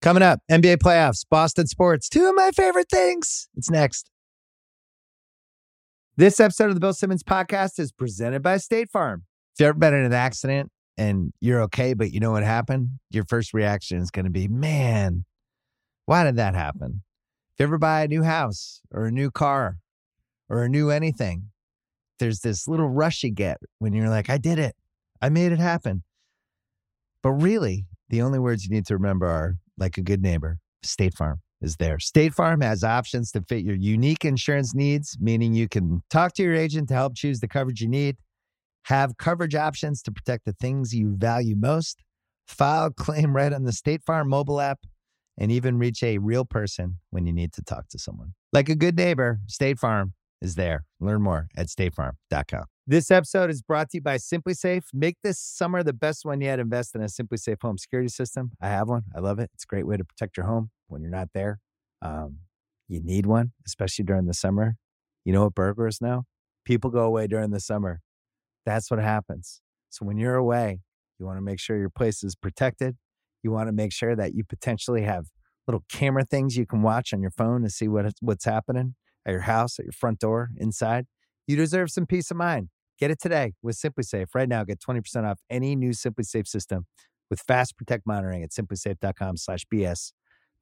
Coming up, NBA playoffs, Boston sports, two of my favorite things. It's next. This episode of the Bill Simmons podcast is presented by State Farm. If you've ever been in an accident and you're okay, but you know what happened, your first reaction is going to be, man, why did that happen? If you ever buy a new house or a new car or a new anything, there's this little rush you get when you're like, I did it. I made it happen. But really, the only words you need to remember are like a good neighbor, State Farm is there. State Farm has options to fit your unique insurance needs, meaning you can talk to your agent to help choose the coverage you need, have coverage options to protect the things you value most, file claim right on the State Farm mobile app, and even reach a real person when you need to talk to someone. Like a good neighbor, State Farm is there. Learn more at statefarm.com. This episode is brought to you by SimpliSafe. Make this summer the best one yet. Invest in a SimpliSafe home security system. I have one. I love it. It's a great way to protect your home when you're not there. Um, you need one, especially during the summer. You know what burglars know? People go away during the summer. That's what happens. So when you're away, you want to make sure your place is protected. You want to make sure that you potentially have little camera things you can watch on your phone to see what what's happening at your house, at your front door, inside. You deserve some peace of mind. Get it today with SimpliSafe. Right now, get 20% off any new SimpliSafe system with fast protect monitoring at simplisafe.com slash BS.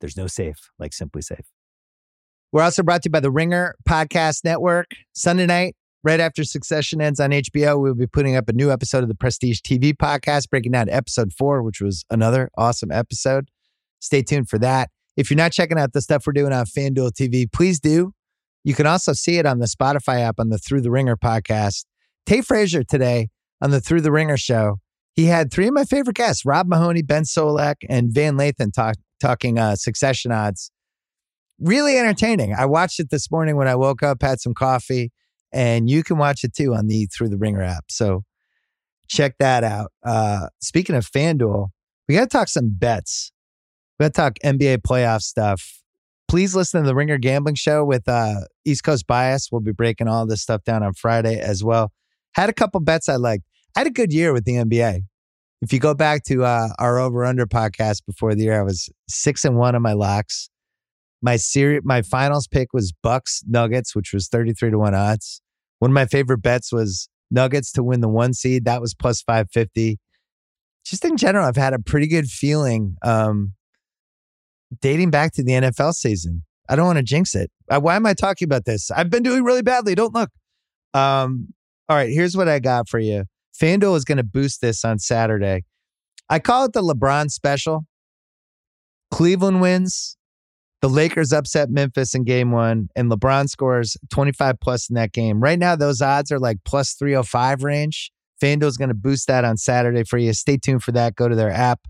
There's no safe like SimpliSafe. We're also brought to you by the Ringer Podcast Network. Sunday night, right after Succession ends on HBO, we'll be putting up a new episode of the Prestige TV podcast, breaking down episode four, which was another awesome episode. Stay tuned for that. If you're not checking out the stuff we're doing on FanDuel TV, please do. You can also see it on the Spotify app on the Through the Ringer podcast. Tate Frazier today on the Through the Ringer show. He had three of my favorite guests, Rob Mahoney, Ben Solak, and Van Lathan talk, talking uh, succession odds. Really entertaining. I watched it this morning when I woke up, had some coffee, and you can watch it too on the Through the Ringer app. So check that out. Uh, speaking of FanDuel, we got to talk some bets. We got to talk NBA playoff stuff please listen to the Ringer Gambling Show with uh, East Coast Bias. We'll be breaking all this stuff down on Friday as well. Had a couple bets I liked. I had a good year with the NBA. If you go back to uh, our over under podcast before the year, I was six and one on my locks. My series, my finals pick was Bucks Nuggets, which was thirty three to one odds. One of my favorite bets was Nuggets to win the one seed. That was plus five fifty. Just in general, I've had a pretty good feeling um, dating back to the NFL season. I don't want to jinx it. Uh, why am I talking about this? I've been doing really badly. Don't look. Um, all right, here's what I got for you. FanDuel is going to boost this on Saturday. I call it the LeBron special. Cleveland wins. The Lakers upset Memphis in game one, and LeBron scores 25 plus in that game. Right now, those odds are like plus 305 range. FanDuel is going to boost that on Saturday for you. Stay tuned for that. Go to their app.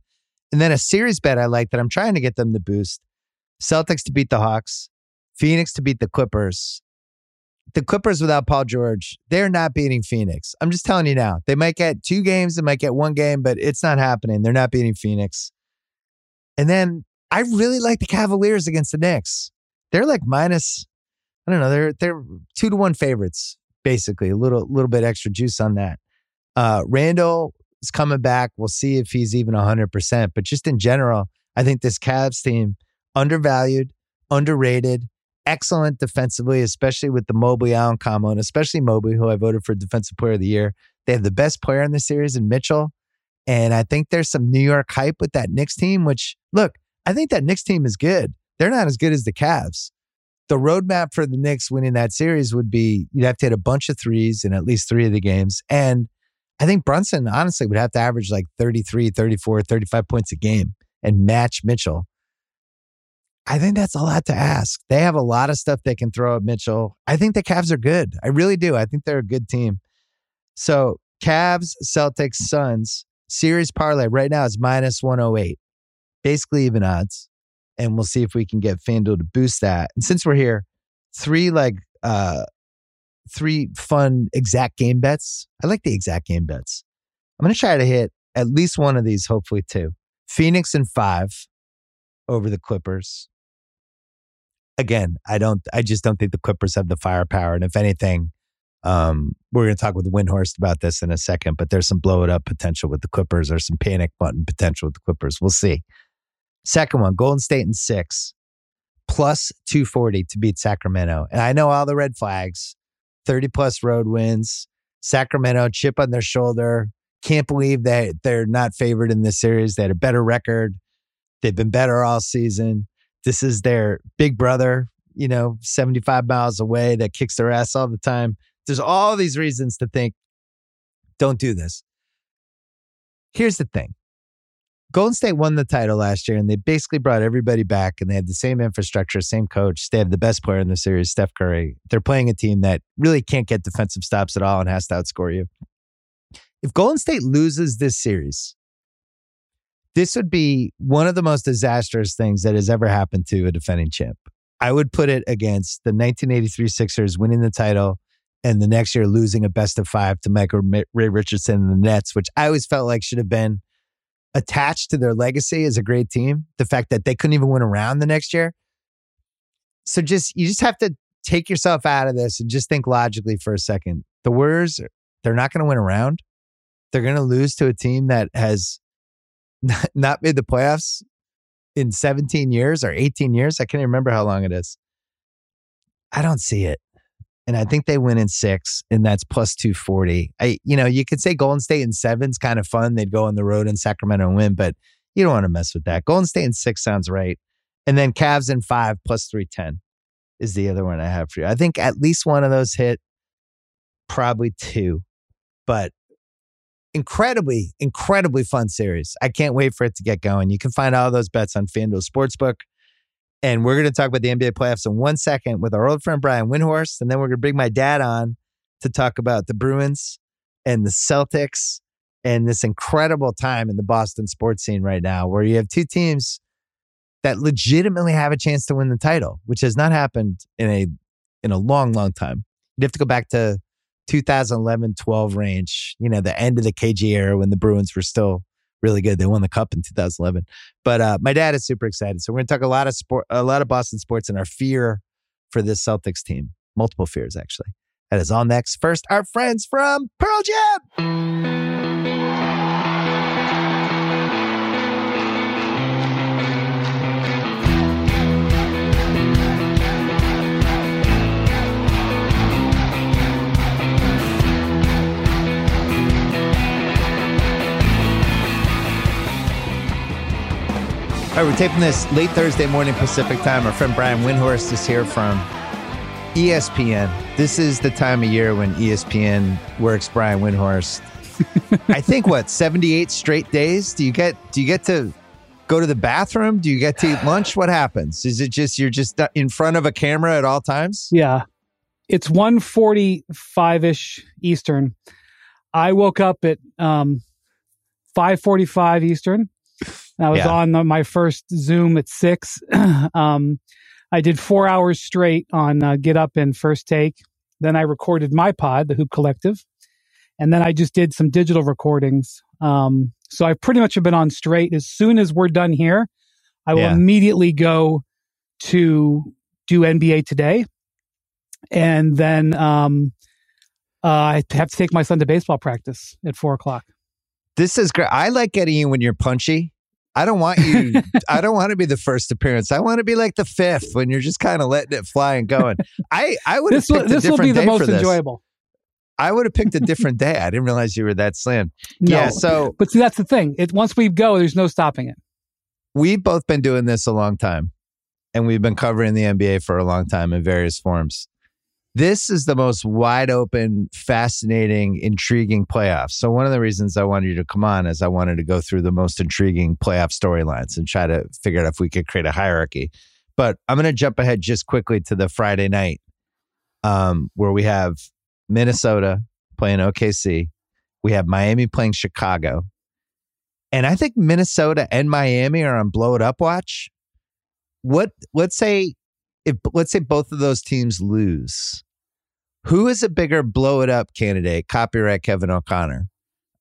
And then a series bet I like that I'm trying to get them to boost Celtics to beat the Hawks, Phoenix to beat the Clippers. The Clippers without Paul George, they're not beating Phoenix. I'm just telling you now. They might get two games, they might get one game, but it's not happening. They're not beating Phoenix. And then I really like the Cavaliers against the Knicks. They're like minus, I don't know, they're they're two to one favorites, basically. A little little bit extra juice on that. Uh Randle is coming back. We'll see if he's even 100%. But just in general, I think this Cavs team, undervalued, underrated, excellent defensively, especially with the Mobley Allen combo, and especially Mobley, who I voted for Defensive Player of the Year. They have the best player in the series in Mitchell. And I think there's some New York hype with that Knicks team, which, look, I think that Knicks team is good. They're not as good as the Cavs. The roadmap for the Knicks winning that series would be you'd have to hit a bunch of threes in at least three of the games. And I think Brunson honestly would have to average like 33, 34, 35 points a game and match Mitchell. I think that's a lot to ask. They have a lot of stuff they can throw at Mitchell. I think the Cavs are good. I really do. I think they're a good team. So, Cavs, Celtics, Suns, series parlay right now is minus 108. Basically even odds. And we'll see if we can get FanDuel to boost that. And since we're here, three like uh three fun exact game bets. I like the exact game bets. I'm going to try to hit at least one of these, hopefully two. Phoenix and five over the Clippers. Again, I don't. I just don't think the Clippers have the firepower. And if anything, um, we're going to talk with Windhorst about this in a second. But there's some blow it up potential with the Clippers, or some panic button potential with the Clippers. We'll see. Second one, Golden State in six, plus 240 to beat Sacramento. And I know all the red flags 30 plus road wins, Sacramento, chip on their shoulder. Can't believe that they're not favored in this series. They had a better record. They've been better all season. This is their big brother, you know, 75 miles away that kicks their ass all the time. There's all these reasons to think, don't do this. Here's the thing Golden State won the title last year and they basically brought everybody back and they had the same infrastructure, same coach. They have the best player in the series, Steph Curry. They're playing a team that really can't get defensive stops at all and has to outscore you. If Golden State loses this series, this would be one of the most disastrous things that has ever happened to a defending champ. I would put it against the 1983 Sixers winning the title and the next year losing a best of five to Michael Ray Richardson and the Nets, which I always felt like should have been attached to their legacy as a great team. The fact that they couldn't even win around the next year. So just you just have to take yourself out of this and just think logically for a second. The Warriors, they're not going to win around. They're going to lose to a team that has not made the playoffs in 17 years or 18 years. I can't even remember how long it is. I don't see it. And I think they win in six, and that's plus 240. I, you know, you could say Golden State in seven's kind of fun. They'd go on the road in Sacramento and win, but you don't want to mess with that. Golden State in six sounds right. And then Cavs in five plus 310 is the other one I have for you. I think at least one of those hit, probably two, but incredibly, incredibly fun series. I can't wait for it to get going. You can find all those bets on FanDuel Sportsbook. And we're going to talk about the NBA playoffs in one second with our old friend Brian Windhorst. And then we're going to bring my dad on to talk about the Bruins and the Celtics and this incredible time in the Boston sports scene right now where you have two teams that legitimately have a chance to win the title, which has not happened in a in a long, long time. You have to go back to 2011 12 range, you know, the end of the KG era when the Bruins were still really good. They won the cup in 2011. But uh, my dad is super excited. So we're going to talk a lot of sport, a lot of Boston sports and our fear for this Celtics team. Multiple fears, actually. That is all next. First, our friends from Pearl Jam. All right, we're taping this late Thursday morning Pacific time. Our friend Brian Windhorst is here from ESPN. This is the time of year when ESPN works Brian Windhorst. I think what seventy-eight straight days. Do you get? Do you get to go to the bathroom? Do you get to eat lunch? What happens? Is it just you're just in front of a camera at all times? Yeah, it's one forty-five ish Eastern. I woke up at um, five forty-five Eastern. I was yeah. on the, my first Zoom at six. um, I did four hours straight on uh, Get Up and First Take. Then I recorded my pod, the Hoop Collective, and then I just did some digital recordings. Um, so I pretty much have been on straight. As soon as we're done here, I will yeah. immediately go to do NBA today, and then um, uh, I have to take my son to baseball practice at four o'clock. This is great. I like getting you when you're punchy I don't want you. I don't want to be the first appearance. I want to be like the fifth when you're just kind of letting it fly and going. I I would this will, this will be the most enjoyable. I would have picked a different day. I didn't realize you were that slim. No, yeah. So, but see, that's the thing. It once we go, there's no stopping it. We've both been doing this a long time, and we've been covering the NBA for a long time in various forms. This is the most wide open, fascinating, intriguing playoffs. So, one of the reasons I wanted you to come on is I wanted to go through the most intriguing playoff storylines and try to figure out if we could create a hierarchy. But I'm going to jump ahead just quickly to the Friday night um, where we have Minnesota playing OKC. We have Miami playing Chicago. And I think Minnesota and Miami are on blow it up watch. What let's say if let's say both of those teams lose, who is a bigger blow it up candidate? Copyright Kevin O'Connor.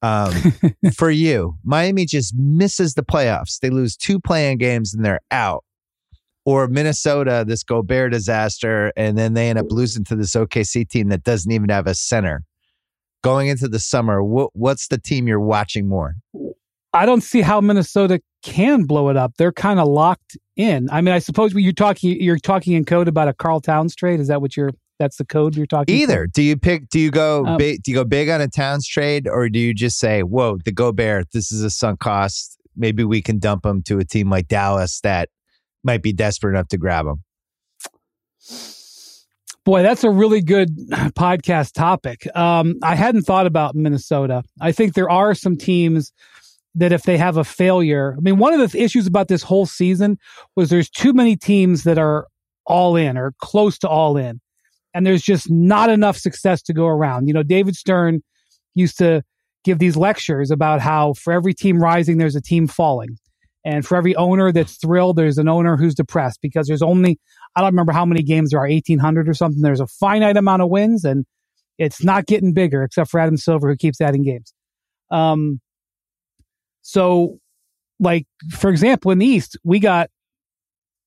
Um, for you, Miami just misses the playoffs. They lose two play-in games and they're out. Or Minnesota, this Gobert disaster, and then they end up losing to this OKC team that doesn't even have a center. Going into the summer, wh- what's the team you're watching more? I don't see how Minnesota can blow it up. They're kind of locked in. I mean, I suppose you're talking you're talking in code about a Karl Towns trade. Is that what you're? That's the code you're talking. About. Either. Do you pick? Do you go um, big? Do you go big on a Towns trade, or do you just say, "Whoa, the Gobert, this is a sunk cost. Maybe we can dump him to a team like Dallas that might be desperate enough to grab him." Boy, that's a really good podcast topic. Um, I hadn't thought about Minnesota. I think there are some teams that if they have a failure, I mean, one of the issues about this whole season was there's too many teams that are all in or close to all in, and there's just not enough success to go around. You know, David Stern used to give these lectures about how for every team rising, there's a team falling. And for every owner that's thrilled, there's an owner who's depressed because there's only, I don't remember how many games there are, 1,800 or something. There's a finite amount of wins and it's not getting bigger except for Adam Silver who keeps adding games. Um, so, like, for example, in the East, we got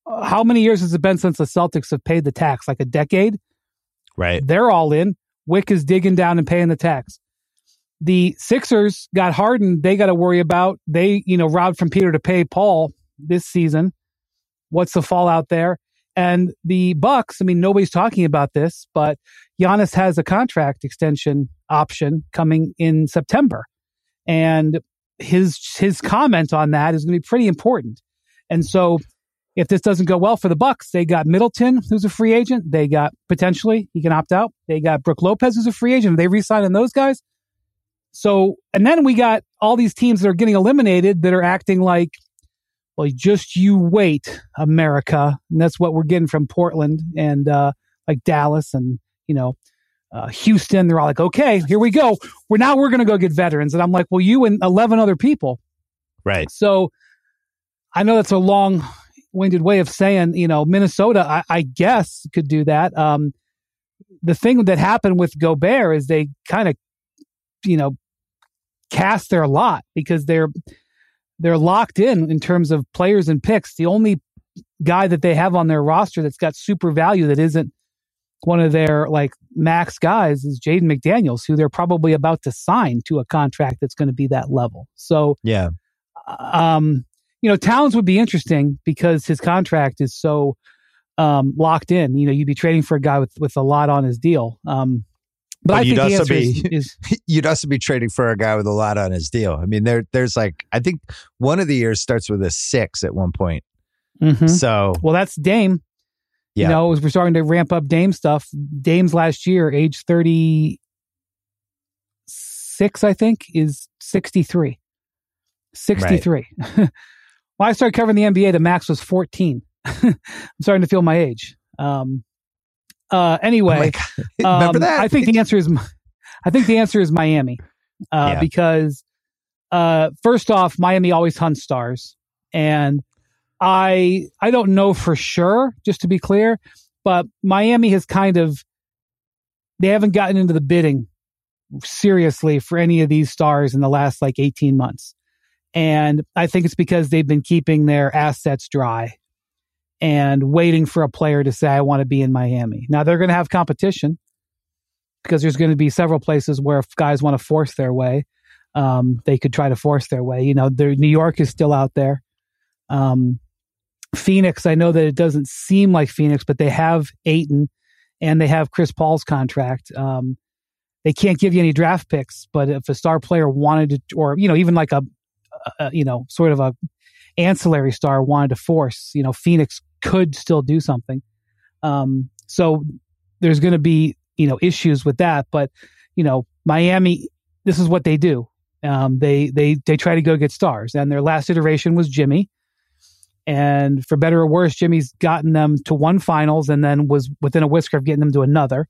uh, how many years has it been since the Celtics have paid the tax? Like a decade? Right. They're all in. Wyc is digging down and paying the tax. The Sixers got Harden. They got to worry about they, you know, robbed from Peter to pay Paul this season. What's the fallout there? And the Bucks. I mean, nobody's talking about this, but Giannis has a contract extension option coming in September, and his his comment on that is going to be pretty important. And so, if this doesn't go well for the Bucks, they got Middleton, who's a free agent. They got potentially he can opt out. They got Brook Lopez, who's a free agent. They re-sign those guys, so, and then we got all these teams that are getting eliminated that are acting like, well, just you wait, America. And that's what we're getting from Portland and uh, like Dallas and, you know, uh, Houston. They're all like, okay, here we go. We're now we're going to go get veterans. And I'm like, well, you and 11 other people. Right. So I know that's a long winded way of saying, you know, Minnesota, I, I guess could do that. Um, the thing that happened with Gobert is they kind of you know, cast their lot because they're they're locked in in terms of players and picks. The only guy that they have on their roster that's got super value that isn't one of their like max guys is Jaden McDaniels, who they're probably about to sign to a contract that's going to be that level. So yeah, um, you know, Towns would be interesting because his contract is so um, locked in. You know, you'd be trading for a guy with with a lot on his deal. Um, but, but you'd also be is, is, you'd also be trading for a guy with a lot on his deal. I mean, there there's like I think one of the years starts with a six at one point. Mm-hmm. So well, that's Dame. Yeah. You know, as we're starting to ramp up Dame stuff. Dame's last year, age thirty six, I think, is sixty three. Sixty three. Right. when I started covering the NBA, the max was fourteen. I'm starting to feel my age. Um, uh, anyway, oh um, I think the answer is, I think the answer is Miami, uh, yeah. because uh, first off, Miami always hunts stars, and I I don't know for sure, just to be clear, but Miami has kind of they haven't gotten into the bidding seriously for any of these stars in the last like 18 months. And I think it's because they've been keeping their assets dry and waiting for a player to say, I want to be in Miami. Now they're going to have competition because there's going to be several places where if guys want to force their way, um, they could try to force their way. You know, New York is still out there. Um, Phoenix, I know that it doesn't seem like Phoenix, but they have Ayton and they have Chris Paul's contract. Um, they can't give you any draft picks, but if a star player wanted to, or, you know, even like a, a you know, sort of a ancillary star wanted to force, you know, Phoenix could still do something. Um, so there's going to be, you know, issues with that. But, you know, Miami, this is what they do. Um, they, they, they try to go get stars. And their last iteration was Jimmy. And for better or worse, Jimmy's gotten them to one finals and then was within a whisker of getting them to another.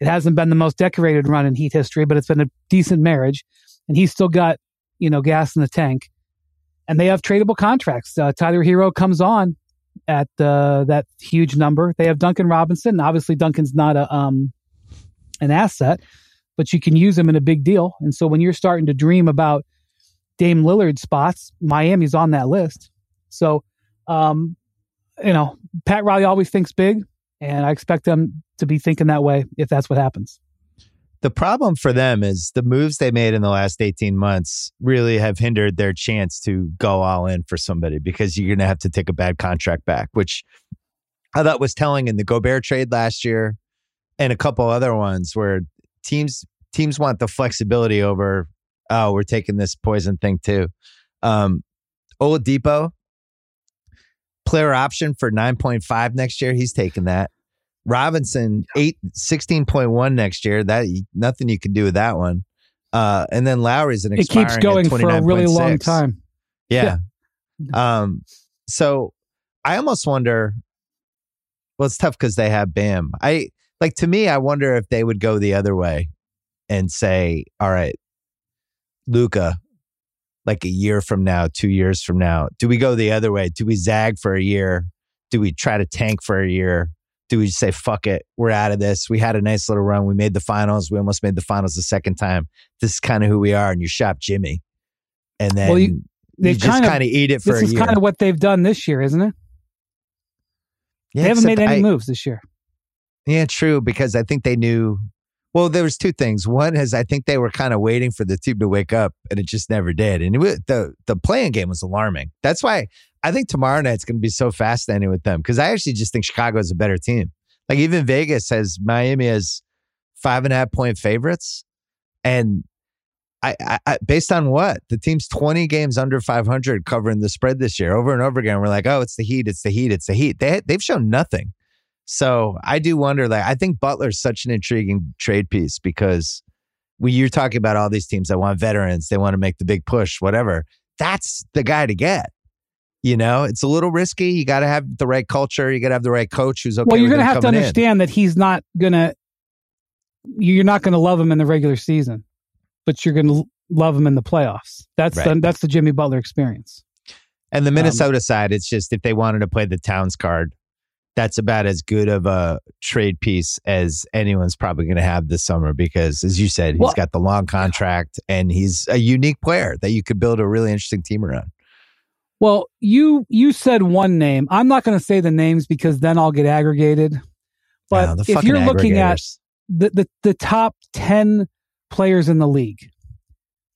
It hasn't been the most decorated run in Heat history, but it's been a decent marriage. And he's still got, you know, gas in the tank. And they have tradable contracts. Uh, Tyler Herro comes on at uh, that huge number. They have Duncan Robinson. Obviously, Duncan's not a um, an asset, but you can use him in a big deal. And so when you're starting to dream about Dame Lillard spots, Miami's on that list. So, um, you know, Pat Riley always thinks big, and I expect them to be thinking that way if that's what happens. The problem for them is the moves they made in the last 18 months really have hindered their chance to go all in for somebody because you're going to have to take a bad contract back, which I thought was telling in the Gobert trade last year and a couple other ones where teams teams want the flexibility over oh we're taking this poison thing too. Um, Oladipo player option for 9.5 next year. He's taking that. Robinson eight sixteen point one next year. That nothing you can do with that one. Uh, and then Lowry's an it keeps going for a really long time. Yeah. yeah. Um. So I almost wonder. Well, it's tough because they have Bam. I like to me. I wonder if they would go the other way and say, "All right, Luca, like a year from now, two years from now, do we go the other way? Do we zag for a year? Do we try to tank for a year? Do we just say fuck it we're out of this. We had a nice little run. We made the finals. We almost made the finals the second time. This is kind of who we are and you shop jimmy. And then well, you, they just kind of eat it for this is kind of what they've done this year isn't it? Yeah, they haven't made any I, moves this year. Yeah true because i think they knew well there was two things. One is i think they were kind of waiting for the team to wake up and it just never did. And it, the the play-in game was alarming. That's why I think tomorrow night's going to be so fascinating with them because I actually just think Chicago is a better team. Like even Vegas has Miami as five and a half point favorites, and I, I, I, based on what the team's 20 games under 500 covering the spread this year over and over again. We're like, oh, it's the Heat, it's the Heat, it's the Heat. They they've shown nothing. So I do wonder. Like I think Butler's such an intriguing trade piece because you're talking about all these teams that want veterans, they want to make the big push, whatever. That's the guy to get. You know, it's a little risky. You got to have the right culture. You got to have the right coach who's okay. Well, you're going to have to understand in. that he's not going to. You're not going to love him in the regular season, but you're going to love him in the playoffs. That's right. the that's the Jimmy Butler experience. And the um, Minnesota um, side, it's just if they wanted to play the Towns card, that's about as good of a trade piece as anyone's probably going to have this summer because, as you said, he's well, got the long contract and he's a unique player that you could build a really interesting team around. Well, you you said one name. I'm not going to say the names because then I'll get aggregated. But no, if you're looking at the, the the top 10 players in the league,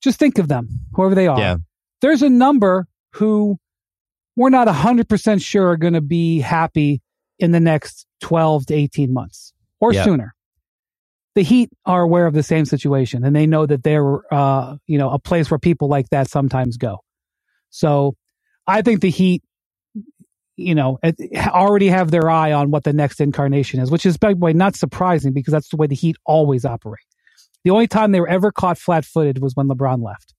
just think of them, whoever they are. Yeah. There's a number who we're not 100% sure are going to be happy in the next 12 to 18 months or yep. sooner. The Heat are aware of the same situation and they know that they're, uh, you know, a place where people like that sometimes go. So I think the Heat, you know, eh, already have their eye on what the next incarnation is, which is, by the way, not surprising because that's the way the Heat always operate. The only time they were ever caught flat footed was when LeBron left.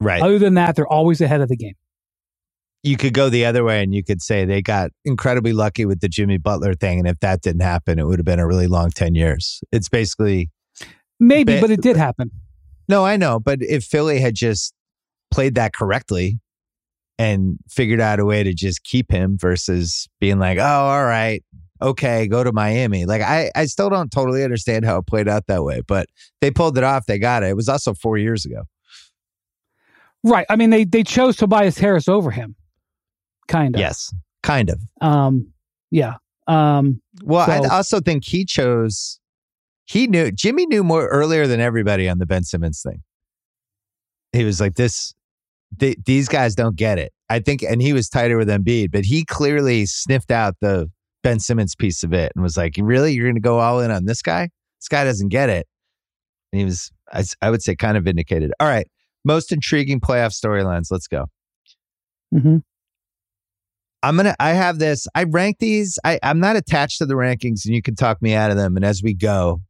Right. Other than that, they're always ahead of the game. You could go the other way and you could say they got incredibly lucky with the Jimmy Butler thing. And if that didn't happen, it would have been a really long 10 years. It's basically. Maybe, but it did happen. No, I know. But if Philly had just played that correctly, and figured out a way to just keep him versus being like, oh, all right, okay, go to Miami. Like I, I still don't totally understand how it played out that way, but they pulled it off. They got it. It was also four years ago. Right. I mean, they they chose Tobias Harris over him. Kind of. Yes. Kind of. Um. Yeah. Um. Well, so, I also think he chose. He knew Jimmy knew more earlier than everybody on the Ben Simmons thing. He was like, "This these guys don't get it. I think, and he was tighter with Embiid, but he clearly sniffed out the Ben Simmons piece of it and was like, "Really, you're going to go all in on this guy? This guy doesn't get it." And he was, I, I would say, kind of vindicated. All right, most intriguing playoff storylines. Let's go. Mm-hmm. I'm gonna. I have this. I rank these. I, I'm not attached to the rankings, and you can talk me out of them. And as we go,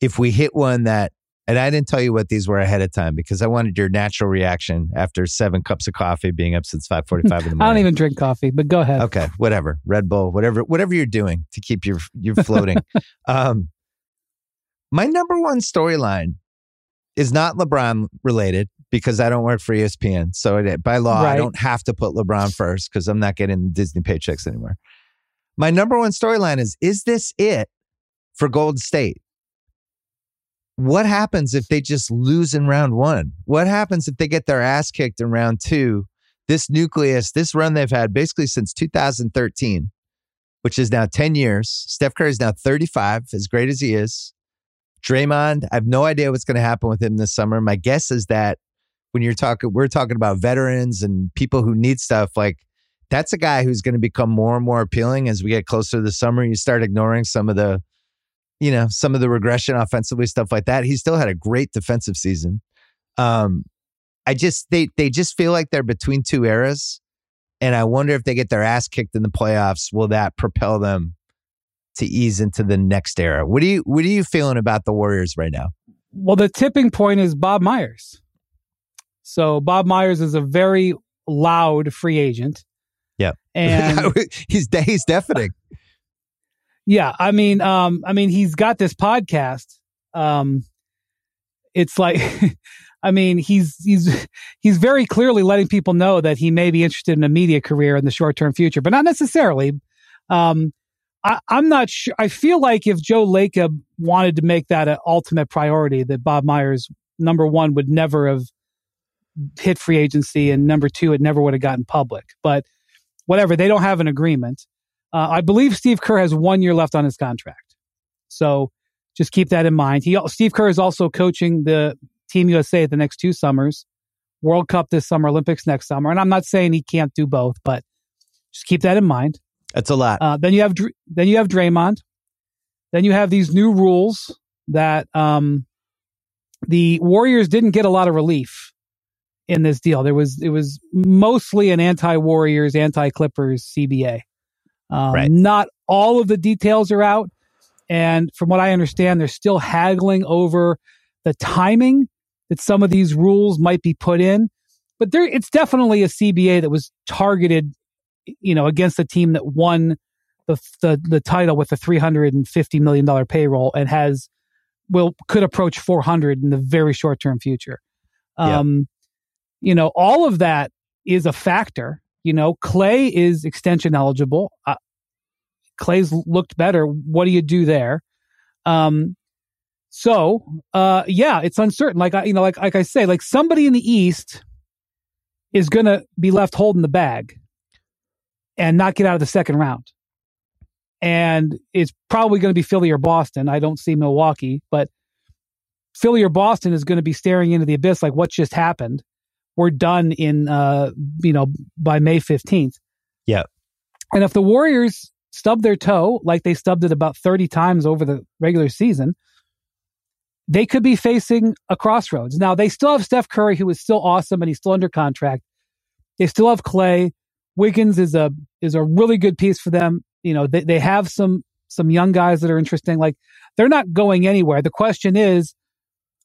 if we hit one that and I didn't tell you what these were ahead of time because I wanted your natural reaction after seven cups of coffee, being up since five forty-five in the morning. I don't even drink coffee, but go ahead. Okay, whatever. Red Bull, whatever, whatever you're doing to keep your you floating. um, my number one storyline is not LeBron related because I don't work for ESPN. So it, by law, right. I don't have to put LeBron first because I'm not getting Disney paychecks anymore. My number one storyline is: Is this it for Golden State? What happens if they just lose in round one? What happens if they get their ass kicked in round two? This nucleus, this run they've had basically since 2013, which is now 10 years. Steph Curry is now 35, as great as he is. Draymond, I have no idea what's going to happen with him this summer. My guess is that when you're talking, we're talking about veterans and people who need stuff like that's a guy who's going to become more and more appealing as we get closer to the summer. You start ignoring some of the, you know, some of the regression offensively, stuff like that. He still had a great defensive season. Um, I just they they just feel like they're between two eras, and I wonder if they get their ass kicked in the playoffs, will that propel them to ease into the next era? What do you what are you feeling about the Warriors right now? Well, the tipping point is Bob Myers. So Bob Myers is a very loud free agent. Yeah, and he's he's deafening. Yeah, I mean, um, I mean, he's got this podcast. Um, it's like I mean, he's he's he's very clearly letting people know that he may be interested in a media career in the short term future, but not necessarily. Um, I, am not sure. I feel like if Joe Lacob wanted to make that an ultimate priority, that Bob Myers, number one, would never have hit free agency, and number two, it never would have gotten public. But whatever, they don't have an agreement. Uh, I believe Steve Kerr has one year left on his contract, so just keep that in mind. He Steve Kerr is also coaching the Team USA at the next two summers, World Cup this summer, Olympics next summer. And I'm not saying he can't do both, but just keep that in mind. That's a lot. Uh, then you have then you have Draymond. Then you have these new rules that um, the Warriors didn't get a lot of relief in this deal. There was it was mostly an anti-Warriors, anti-Clippers CBA. Um, right. Not all of the details are out, and from what I understand, they're still haggling over the timing that some of these rules might be put in. But there, it's definitely a CBA that was targeted, you know, against the team that won the the, the title with a three hundred and fifty million dollar payroll and has will could approach four hundred in the very short term future. Um, you know, all of that is a factor. You know, Klay is extension eligible. Uh, Klay's looked better. What do you do there? Um, so, uh, yeah, it's uncertain. Like I, you know, like like I say, like somebody in the East is going to be left holding the bag and not get out of the second round. And it's probably going to be Philly or Boston. I don't see Milwaukee, but Philly or Boston is going to be staring into the abyss like what just happened. We're done in uh, you know, by May 15th. Yeah. And if the Warriors stub their toe like they stubbed it about 30 times over the regular season, they could be facing a crossroads. Now they still have Steph Curry, who is still awesome and he's still under contract. They still have Klay. Wiggins is a is a really good piece for them. You know, they, they have some some young guys that are interesting. Like they're not going anywhere. The question is,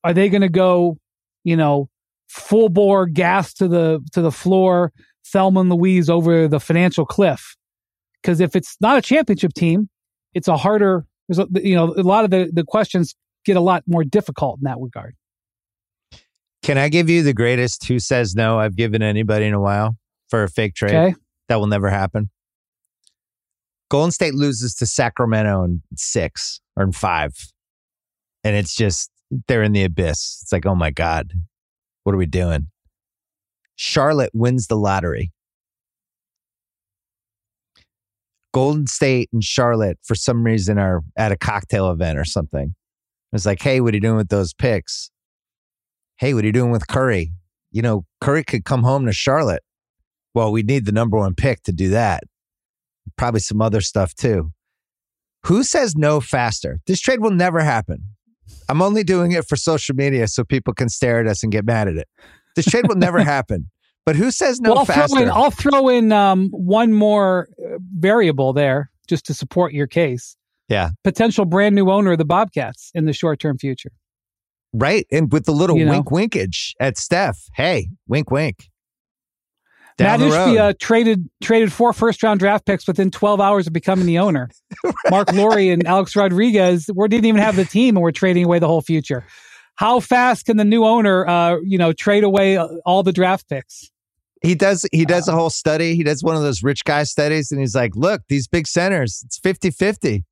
are they going to go, you know, full bore gas to the to the floor, Thelma and Louise over the financial cliff? Because if it's not a championship team, it's a harder. There's a, you know a lot of the the questions get a lot more difficult in that regard. Can I give you the greatest who says no I've given anybody in a while for a fake trade? Okay. That will never happen. Golden State loses to Sacramento in six or in five. And it's just, they're in the abyss. It's like, oh my God, what are we doing? Charlotte wins the lottery. Golden State and Charlotte, for some reason, are at a cocktail event or something. It's like, hey, what are you doing with those picks? Hey, what are you doing with Curry? You know, Curry could come home to Charlotte. Well, we need the number one pick to do that. Probably some other stuff too. Who says no faster? This trade will never happen. I'm only doing it for social media so people can stare at us and get mad at it. This trade will never happen. But who says no well, I'll faster? Throw in, I'll throw in um, one more uh, variable there just to support your case. Yeah. Potential brand new owner of the Bobcats in the short term future. Right. And with the little you wink know? winkage at Steph. Hey, wink wink. Down Matt Ishbia uh, traded traded four first round draft picks within 12 hours of becoming the owner. right. Marc Lore and Alex Rodriguez we didn't even have the team and we're trading away the whole future. How fast can the new owner, uh, you know, trade away uh, all the draft picks? He does. He does a whole study. He does one of those rich guy studies, and he's like, "Look, these big centers. It's 50-50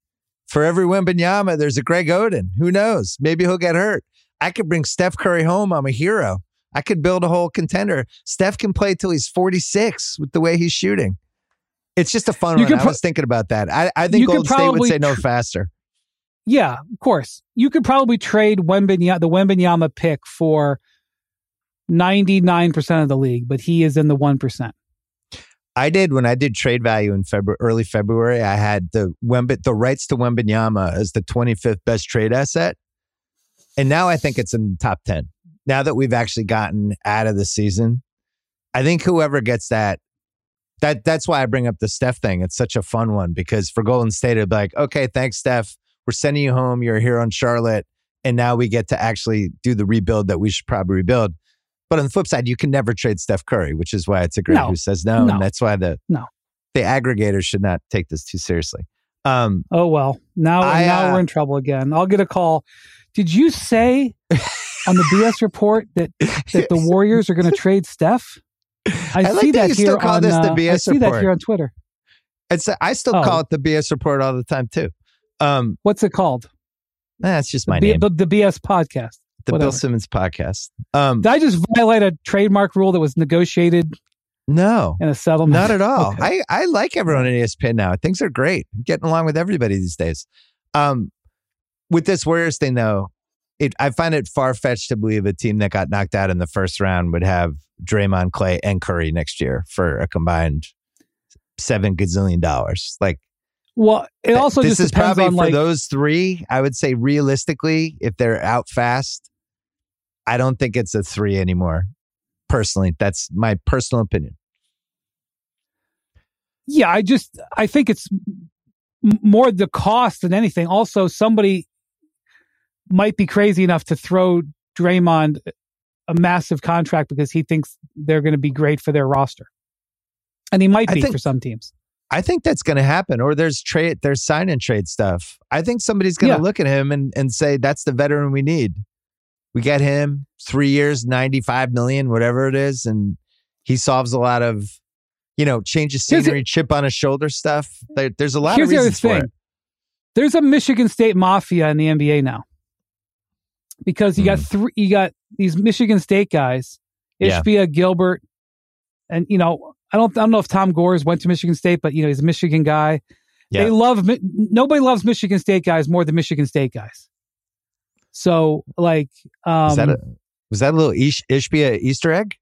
for every Wembanyama, there's a Greg Oden. Who knows? Maybe he'll get hurt. I could bring Steph Curry home. I'm a hero. I could build a whole contender. Steph can play till he's 46 with the way he's shooting. It's just a fun you one. I was thinking about that. I, I think Golden State would say no faster. Yeah, of course. You could probably trade Wembanyama, the Wembanyama pick for 99% of the league, but he is in the 1%. I did when I did trade value in February, early February. I had the Wemb- the rights to Wembanyama as the 25th best trade asset, and now I think it's in the top 10. Now that we've actually gotten out of the season, I think whoever gets that, that that's why I bring up the Steph thing. It's such a fun one because for Golden State, it'd be like, okay, thanks, Steph. We're sending you home. You're here on Charlotte, and now we get to actually do the rebuild that we should probably rebuild. But on the flip side, you can never trade Steph Curry, which is why it's a great No. who says no, No. and that's why the No. the aggregators should not take this too seriously. Um, Oh well, now I, now uh, we're in trouble again. I'll get a call. Did you say on the BS report that that the Warriors are going to trade Steph? I, I like see that that, you here still call on this the uh, I BS see that report. here on Twitter. it's I still Oh. call it the BS report all the time too. Um, What's it called? that's just my name, the, the BS podcast. The Bill. Simmons podcast. Um, Did I just violate a trademark rule that was negotiated no, in a settlement? Not at all. Okay. I, I like everyone at ESPN now. Things are great. I'm getting along with everybody these days. Um, with this Warriors thing, though, it I find it far fetched to believe a team that got knocked out in the first round would have Draymond, Klay, and Curry next year for a combined seven gazillion dollars. Like Well, it also this just is probably on for like those three. I would say realistically, if they're out fast, I don't think it's a three anymore. Personally, that's my personal opinion. yeah, I just I think it's m- more the cost than anything. Also, somebody might be crazy enough to throw Draymond a massive contract because he thinks they're going to be great for their roster, and he might be think- for some teams. I think that's going to happen. Or there's trade, there's sign and trade stuff. I think somebody's going to Yeah. look at him and, and say, that's the veteran we need. We get him three years, 95 million, whatever it is. And he solves a lot of, you know, change of scenery, chip on his shoulder stuff. There, there's a lot Here's of the other reasons for thing: it. there's a Michigan State mafia in the NBA now because you got Hmm. three, you got these Michigan State guys, Yeah. Ishbia, Gilbert, and you know I don't I don't know if Tom Gores went to Michigan State, but you know he's a Michigan guy. Yeah. They love nobody loves Michigan State guys more than Michigan State guys. So like, um, Was that a, was that a little Ish, Ishbia Easter egg?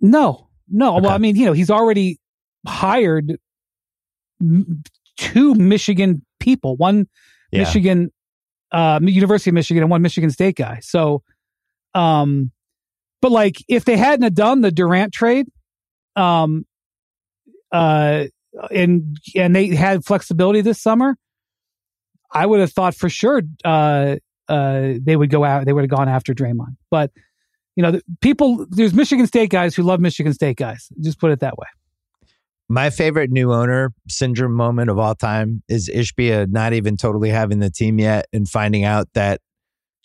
no, no. Okay. Well, I mean, you know, he's already hired m- two Michigan people, one Yeah. Michigan, uh, University of Michigan, and one Michigan State guy. So, um, but like if they hadn't done the Durant trade, um, uh, and and they had flexibility this summer, I would have thought for sure, uh, uh, they would go out, they would have gone after Draymond. But you know, the, people, there's Michigan State guys who love Michigan State guys. Just put it that way. My favorite new owner syndrome moment of all time is Ishbia not even totally having the team yet and finding out that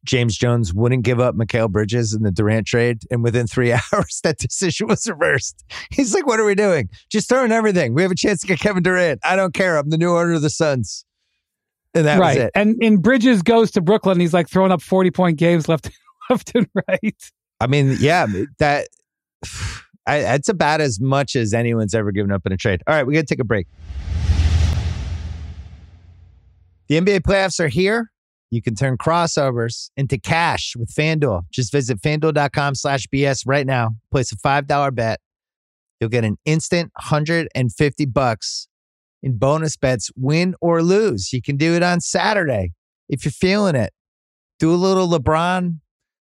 James Jones wouldn't give up Mikal Bridges in the Durant trade. And within three hours, that decision was reversed. He's like, What are we doing? Just throwing everything. We have a chance to get Kevin Durant. I don't care. I'm the new owner of the Suns. And that right. was it. And and Bridges goes to Brooklyn. He's like throwing up 40 point games left, left and right. I mean, yeah, that I, that's about as much as anyone's ever given up in a trade. All right, we got to take a break. The NBA playoffs are here. You can turn crossovers into cash with FanDuel. Just visit fanduel.com slash BS right now. Place a $5 bet. You'll get an instant 150 bucks in bonus bets, win or lose. You can do it on Saturday if you're feeling it. Do a little LeBron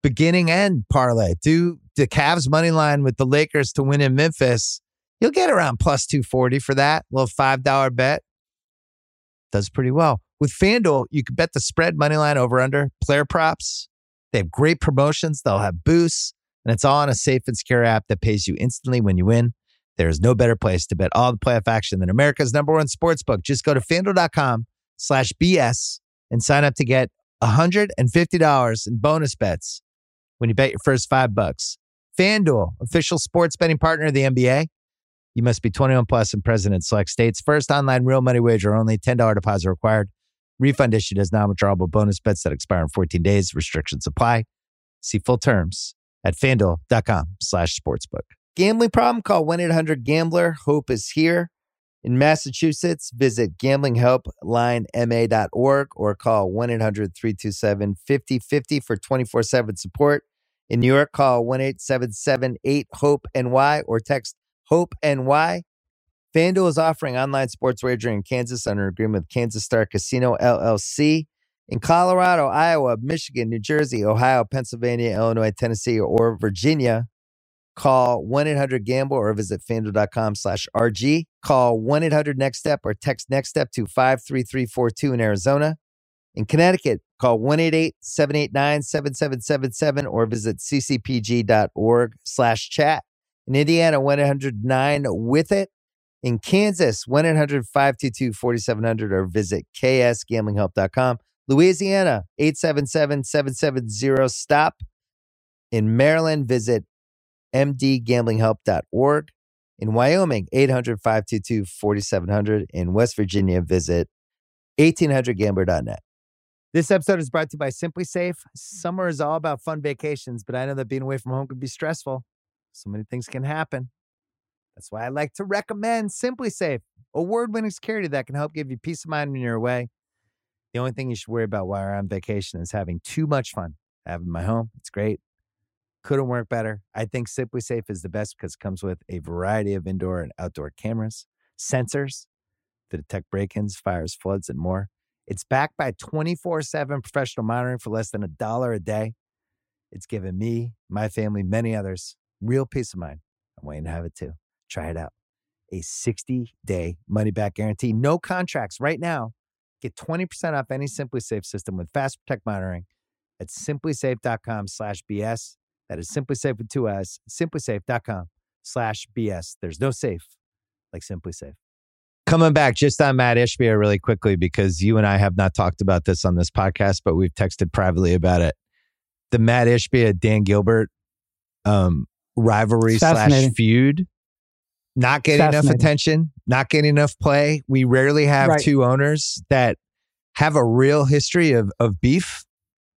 beginning end parlay. Do the Cavs money line with the Lakers to win in Memphis. You'll get around plus 240 for that. little $5 bet. Does pretty well. With FanDuel, you can bet the spread money line over under, player props. They have great promotions. They'll have boosts, and it's all on a safe and secure app that pays you instantly when you win. There is no better place to bet all the playoff action than America's number one sportsbook. Just go to fanduel.com slash BS and sign up to get $150 in bonus bets when you bet your first five bucks. FanDuel, official sports betting partner of the NBA. You must be 21 plus and present in select states. First online real money wager only. $10 deposit required. Refund issued as non-withdrawable bonus bets that expire in 14 days. Restrictions apply. See full terms at fanduel.com slash sportsbook. Gambling problem? Call 1-800-GAMBLER. Hope is here. In Massachusetts, visit gamblinghelplinema.org or call 1 800 327 5050 for 24 7 support. In New York, call 1 877 8 HOPE NY or text HOPE NY. FanDuel is offering online sports wagering in Kansas under agreement with Kansas Star Casino LLC. In Colorado, Iowa, Michigan, New Jersey, Ohio, Pennsylvania, Illinois, Tennessee, or Virginia, call 1-800-GAMBLE or visit fanduel.com slash RG. Call 1-800-NEXT-STEP or text NEXT STEP to 53342 in Arizona. In Connecticut, call 1-888-789-7777 or visit ccpg.org slash chat. In Indiana, 1-800-9-WITH-IT. In Kansas, 1-800-522-4700 or visit ksgamblinghelp.com. Louisiana, 877-770-STOP. In Maryland, visit mdgamblinghelp.org. In Wyoming, 800-522-4700. In West Virginia, visit 1800gambler.net. This episode is brought to you by SimpliSafe. Summer is all about fun vacations, but I know that being away from home can be stressful. So many things can happen. That's why I like to recommend SimpliSafe, award-winning security that can help give you peace of mind when you're away. The only thing you should worry about while you're on vacation is having too much fun. Having my home, it's great. Couldn't work better. I think SimpliSafe is the best because it comes with a variety of indoor and outdoor cameras, sensors to detect break-ins, fires, floods, and more. It's backed by 24/7 professional monitoring for less than a dollar a day. It's given me, my family, many others real peace of mind. I'm waiting to have it too. Try it out. A 60-day money-back guarantee, no contracts right now. Get 20% off any SimpliSafe system with Fast Protect monitoring at simplisafe.com slash BS. That is SimpliSafe with two S, simplisafe.com slash BS. There's no safe like SimpliSafe. Coming back just on Matt Ishbia really quickly, because you and I have not talked about this on this podcast, but we've texted privately about it. The Matt Ishbia, Dan Gilbert um, rivalry slash feud not getting enough attention, not getting enough play. We rarely have right. two owners that have a real history of of beef.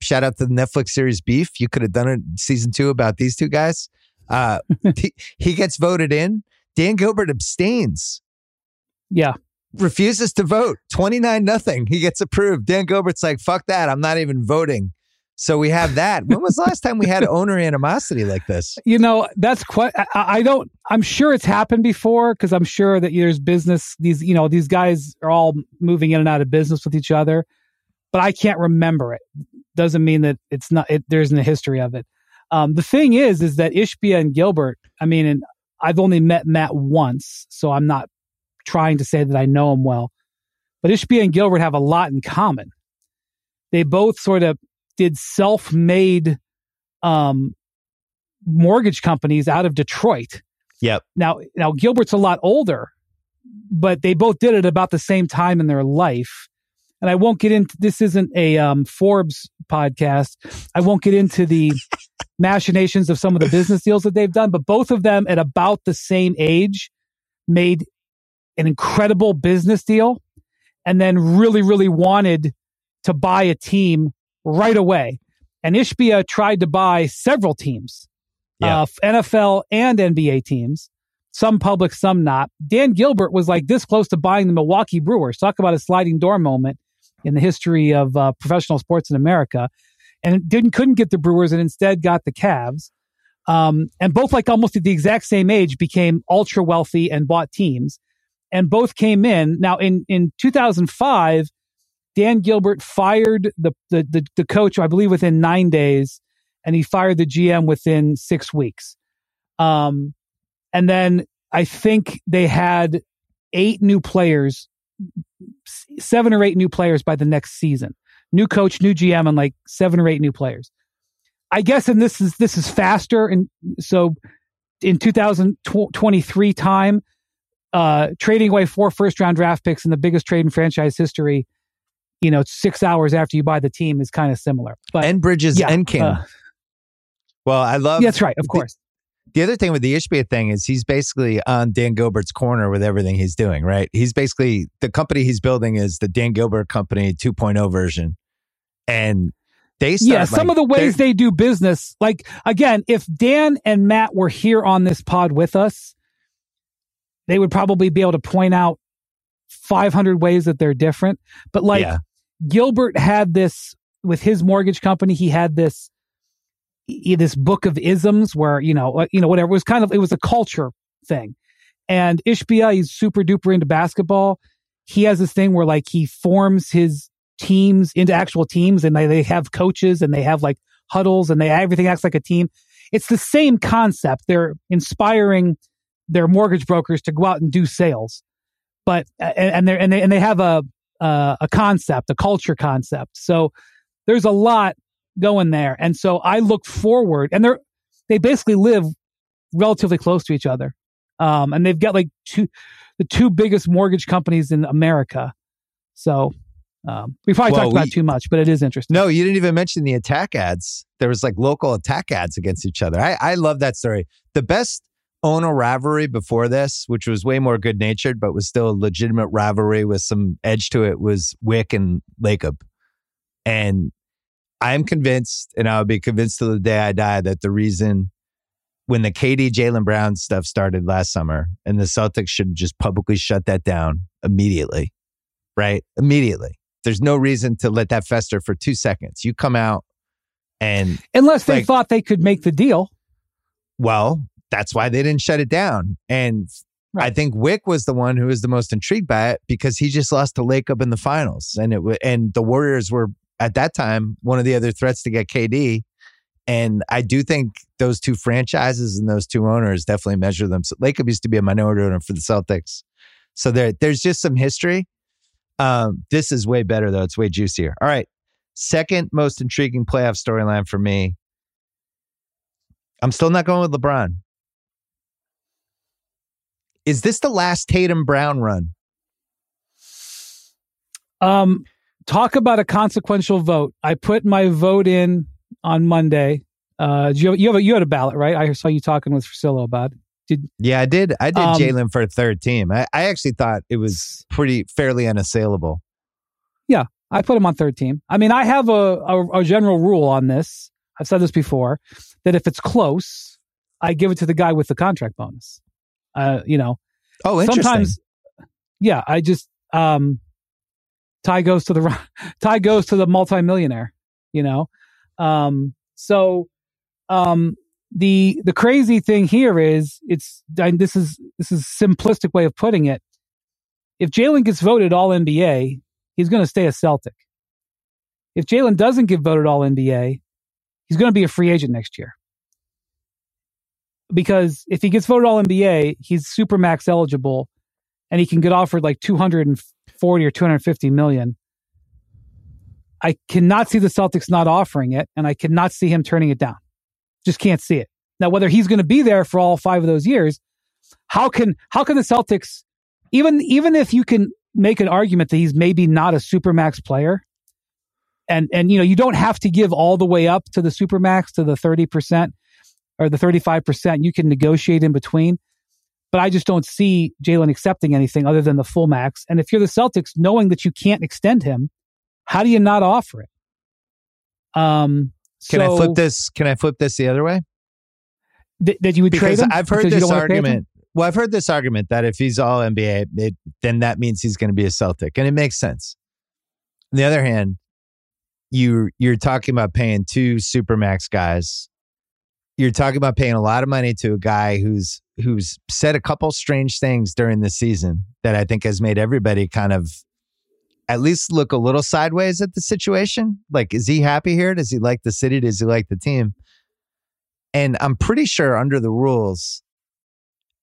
Shout out to the Netflix series Beef. You could have done it season two about these two guys. Uh, he, he gets voted in. Dan Gilbert abstains. Yeah. Refuses to vote. 29 nothing. He gets approved. Dan Gilbert's like, fuck that. I'm not even voting. So we have that. When was the last time we had owner animosity like this? You know, that's quite. I, I don't. I'm sure it's happened before because I'm sure that there's business. These, you know, these guys are all moving in and out of business with each other, but I can't remember it. Doesn't mean that it's not. It, there isn't a history of it. Um, the thing is, is that Ishbia and Gilbert. I mean, and I've only met Matt once, so I'm not trying to say that I know him well. But Ishbia and Gilbert have a lot in common. They both sort of did self-made um, mortgage companies out of Detroit. Yep. Now, now Gilbert's a lot older, but they both did it about the same time in their life. And I won't get into this. Isn't a um, Forbes podcast. I won't get into the machinations of some of the business deals that they've done, but both of them at about the same age made an incredible business deal, and then really, really wanted to buy a team right away. And Ishbia tried to buy several teams, yeah. uh, NFL and NBA teams, some public, some not. Dan Gilbert was like this close to buying the Milwaukee Brewers. Talk about a sliding door moment in the history of uh, professional sports in America. And didn't couldn't get the Brewers and instead got the Cavs. Um, and both like almost at the exact same age became ultra wealthy and bought teams. And both came in. Now in in 2005, Dan Gilbert fired the, the, the, the coach, I believe, within nine days, and he fired the GM within six weeks. Um, and then I think they had eight new players, seven or eight new players by the next season. New coach, new GM, and like seven or eight new players. I guess, and this is this is faster, and so in 2023 time, uh, trading away four first round draft picks in the biggest trade in franchise history you know, six hours after you buy the team is kind of similar. But and Bridges yeah, and King. Uh, well, I love. Yeah, that's right. Of course. The other thing with the Ishbia thing is he's basically on Dan Gilbert's corner with everything he's doing, right? He's basically the company he's building is the Dan Gilbert Company 2.0 version. And they start, Yeah, some like, of the ways they do business. Like again, if Dan and Matt were here on this pod with us, they would probably be able to point out 500 ways that they're different. But like yeah. Gilbert had this with his mortgage company, he had this this book of isms where you know you know whatever it was kind of it was a culture thing. And Ishbia, he's super duper into basketball. He has this thing where like he forms his teams into actual teams and they, they have coaches and they have like huddles and they everything acts like a team. It's the same concept. They're inspiring their mortgage brokers to go out and do sales, but and they and they and they have a uh, a concept, a culture concept. So there's a lot going there, and so I look forward, and they're they basically live relatively close to each other, um, and they've got like two the two biggest mortgage companies in America. So um, we probably well, talked about we, too much, but it is interesting. No, you didn't even mention the attack ads. There was like local attack ads against each other. I, I love that story. The best owner rivalry before this, which was way more good natured, but was still a legitimate rivalry with some edge to it, was Wyc and Lacob. And I'm convinced, and I'll be convinced till the day I die, that the reason when the KD Jaylen Brown stuff started last summer and the Celtics should just publicly shut that down immediately, right? Immediately there's no reason to let that fester for two seconds. You come out and unless they like, thought they could make the deal. Well, that's why they didn't shut it down. And right. I think Wyc was the one who was the most intrigued by it because he just lost to up in the finals, and it and the Warriors were at that time one of the other threats to get KD. And I do think those two franchises and those two owners definitely measure them. So Lacob used to be a minority owner for the Celtics, so there there's just some history. Um, this is way better though. It's way juicier. All right. Second most intriguing playoff storyline for me. I'm still not going with LeBron. Is this the last Tatum Brown run? Um, talk about a consequential vote. I put my vote in on Monday. Uh, you have, you have a, you had a ballot, right? I saw you talking with Priscilla about. It. Did yeah, I did. I did um, Jaylen for third team. I, I actually thought it was pretty fairly unassailable. Yeah, I put him on third team. I mean, I have a, a, a general rule on this. I've said this before that if it's close, I give it to the guy with the contract bonus. Uh, you know. Oh, interesting. Sometimes, yeah, I just um, Ty goes to the Ty goes to the multimillionaire. You know, um, so um, the the crazy thing here is it's this is this is simplistic way of putting it. If Jaylen gets voted All NBA, he's going to stay a Celtic. If Jaylen doesn't get voted All NBA, he's going to be a free agent next year. Because if he gets voted All NBA, he's super max eligible, and he can get offered like two hundred and forty or two hundred fifty million. I cannot see the Celtics not offering it, and I cannot see him turning it down. Just can't see it. Now, whether he's going to be there for all five of those years, how can how can the Celtics even even if you can make an argument that he's maybe not a supermax player, and and you know you don't have to give all the way up to the supermax to the thirty percent or the thirty five percent. You can negotiate in between, but I just don't see Jaylen accepting anything other than the full max. And if you're the Celtics, knowing that you can't extend him, how do you not offer it? Um, can so, I flip this? Can I flip this the other way? Th- that you would because trade him? I've heard this argument. Well, I've heard this argument that if he's all NBA, it, then that means he's going to be a Celtic, and it makes sense. On the other hand, you you're talking about paying two supermax guys. You're talking about paying a lot of money to a guy who's who's said a couple strange things during the season that I think has made everybody kind of at least look a little sideways at the situation. Like, is he happy here? Does he like the city? Does he like the team? And I'm pretty sure under the rules,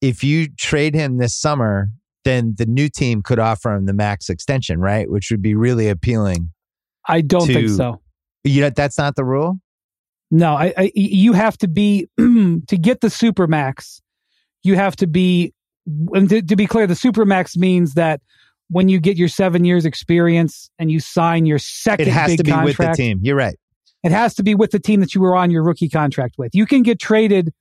if you trade him this summer, then the new team could offer him the max extension, right? Which would be really appealing. I don't to, think so. You know, that's not the rule. No, I, I you have to be to get the super max. You have to be, and to, to be clear, the super max means that when you get your seven years experience and you sign your second, it has to be contract, with the team. You're right. It has to be with the team that you were on your rookie contract with. You can get traded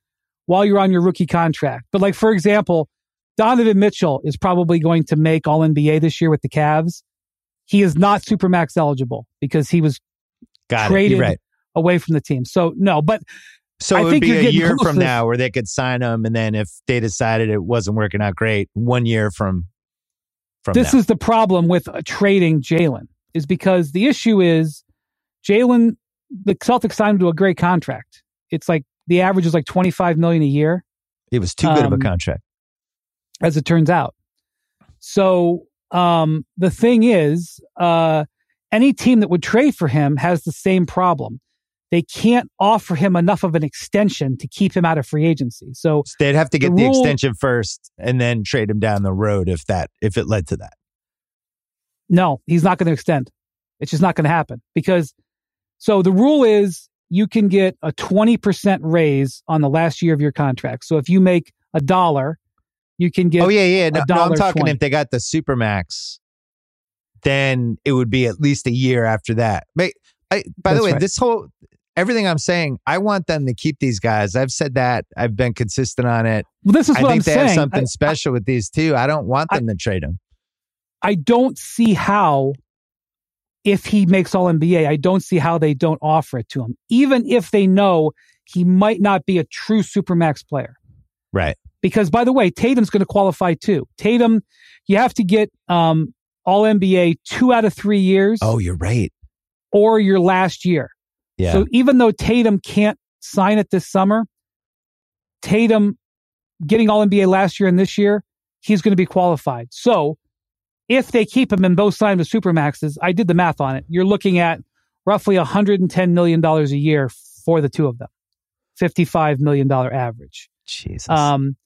while you're on your rookie contract, but like for example, Donovan Mitchell is probably going to make All NBA this year with the Cavs. He is not supermax eligible because he was Got traded right. Away from the team. So no, but so I it would be a year from now where they could sign him, and then if they decided it wasn't working out great, one year from from this them. is the problem with uh, trading Jaylen is because the issue is Jaylen. The Celtics signed him to a great contract. It's like the average is like twenty five million a year. it was too good of a um, contract. as it turns out. So um, the thing is, uh, any team that would trade for him has the same problem. They can't offer him enough of an extension to keep him out of free agency. So So they'd have to get the the, rule- extension first and then trade him down the road if that if it led to that. no, he's not going to extend. It's just not going to happen because so the rule is you can get a 20% raise on the last year of your contract. So if you make a dollar, you can get oh yeah, yeah. No, no, I'm talking 20. if they got the supermax, then it would be at least a year after that. But I, by the way, right. this whole everything I'm saying, I want them to keep these guys. I've said that. I've been consistent on it. well, this is I what think I'm they saying. have something I- special with these two. I don't want I- them to trade them. I don't see how, if he makes All NBA, I don't see how they don't offer it to him, even if they know he might not be a true supermax player. Right. Because by the way, Tatum's going to qualify too. Tatum, you have to get um, All NBA two out of three years, Oh, you're right. Or your last year. Yeah. So even though Tatum can't sign it this summer, Tatum getting All NBA last year and this year, he's going to be qualified. So if they keep him and both sign with Supermaxes, I did the math on it. You're looking at roughly $110 million a year for the two of them, $55 million average. Jesus. Um,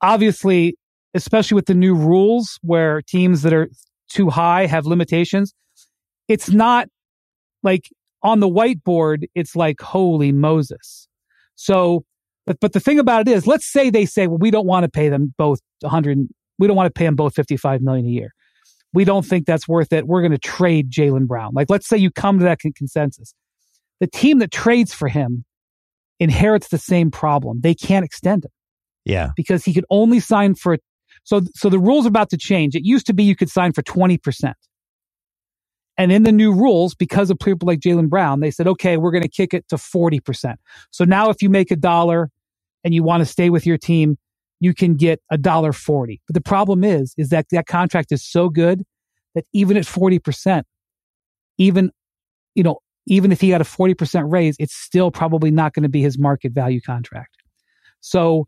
obviously, especially with the new rules where teams that are too high have limitations, it's not like on the whiteboard, it's like, holy Moses. So, but, but the thing about it is, let's say they say, well, we don't want to pay them both 100, we don't want to pay them both 55 million a year. We don't think that's worth it. We're going to trade Jaylen Brown. Like, let's say you come to that con- consensus. The team that trades for him inherits the same problem. They can't extend him yeah. because he could only sign for so so the rules are about to change. It used to be you could sign for 20%. And in the new rules, because of people like Jaylen Brown, they said, okay, we're going to kick it to 40%. So now if you make a dollar and you want to stay with your team, you can get a dollar 40. But the problem is, is that that contract is so good that even at 40%, even, you know, even if he got a 40% raise, it's still probably not going to be his market value contract. So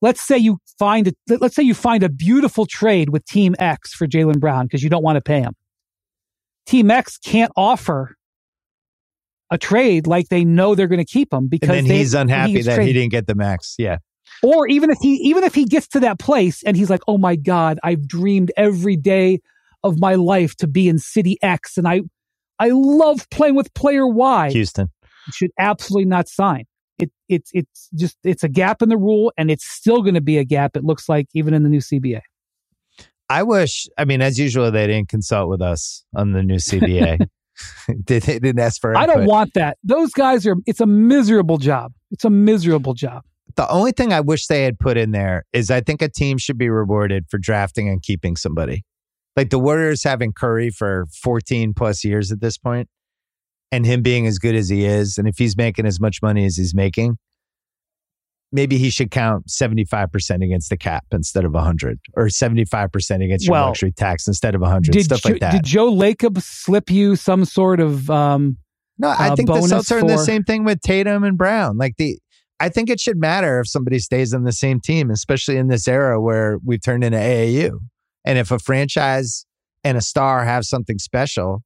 let's say you find a, let's say you find a beautiful trade with Team X for Jaylen Brown because you don't want to pay him. Team X can't offer a trade like they know they're going to keep him because And then they- he's unhappy that he didn't get the max. Yeah. Or even if he even if he gets to that place and he's like, "Oh my god, I've dreamed every day of my life to be in city X and I I love playing with player Y." Houston. Should absolutely not sign. It it's it's just it's a gap in the rule and it's still going to be a gap it looks like even in the new CBA. I wish, I mean, as usual, they didn't consult with us on the new CBA. they, they didn't ask for I don't want that. Those guys are it's a miserable job. It's a miserable job. the only thing I wish they had put in there is I think a team should be rewarded for drafting and keeping somebody. Like the Warriors having Curry for 14 plus years at this point and him being as good as he is. And if he's making as much money as he's making, maybe he should count 75% against the cap instead of 100 or 75% against your Well, luxury tax instead of 100, Did stuff Jo- like that. did Joe Lacob slip you some sort of um No, I uh, think the Celtics are in the same thing with Tatum and Brown. Like the, I think it should matter if somebody stays on the same team, especially in this era where we've turned into AAU. And if a franchise and a star have something special,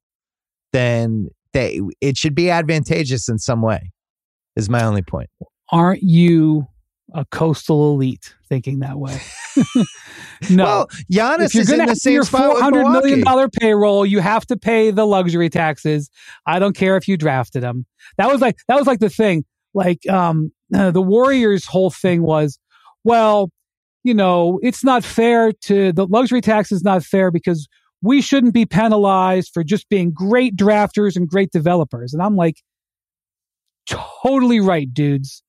then they it should be advantageous in some way. Is my only point. aren't you a coastal elite thinking that way? no. Well, Giannis if you're is in to the have your same spot four hundred million dollar payroll, you have to pay the luxury taxes. I don't care if you drafted him. That was like that was like the thing. Like um, uh, the Warriors' whole thing was, well, you know, it's not fair to the luxury tax is not fair because we shouldn't be penalized for just being great drafters and great developers. And I'm like, totally right, dudes.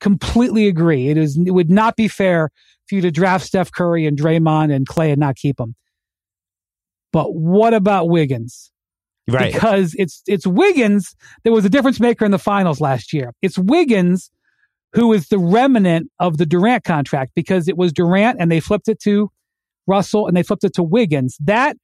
Completely agree. It is. It would not be fair for you to draft Steph Curry and Draymond and Klay and not keep them. But what about Wiggins? Right. Because it's it's Wiggins that was a difference maker in the finals last year. It's Wiggins who is the remnant of the Durant contract because it was Durant and they flipped it to Russell, and they flipped it to Wiggins. That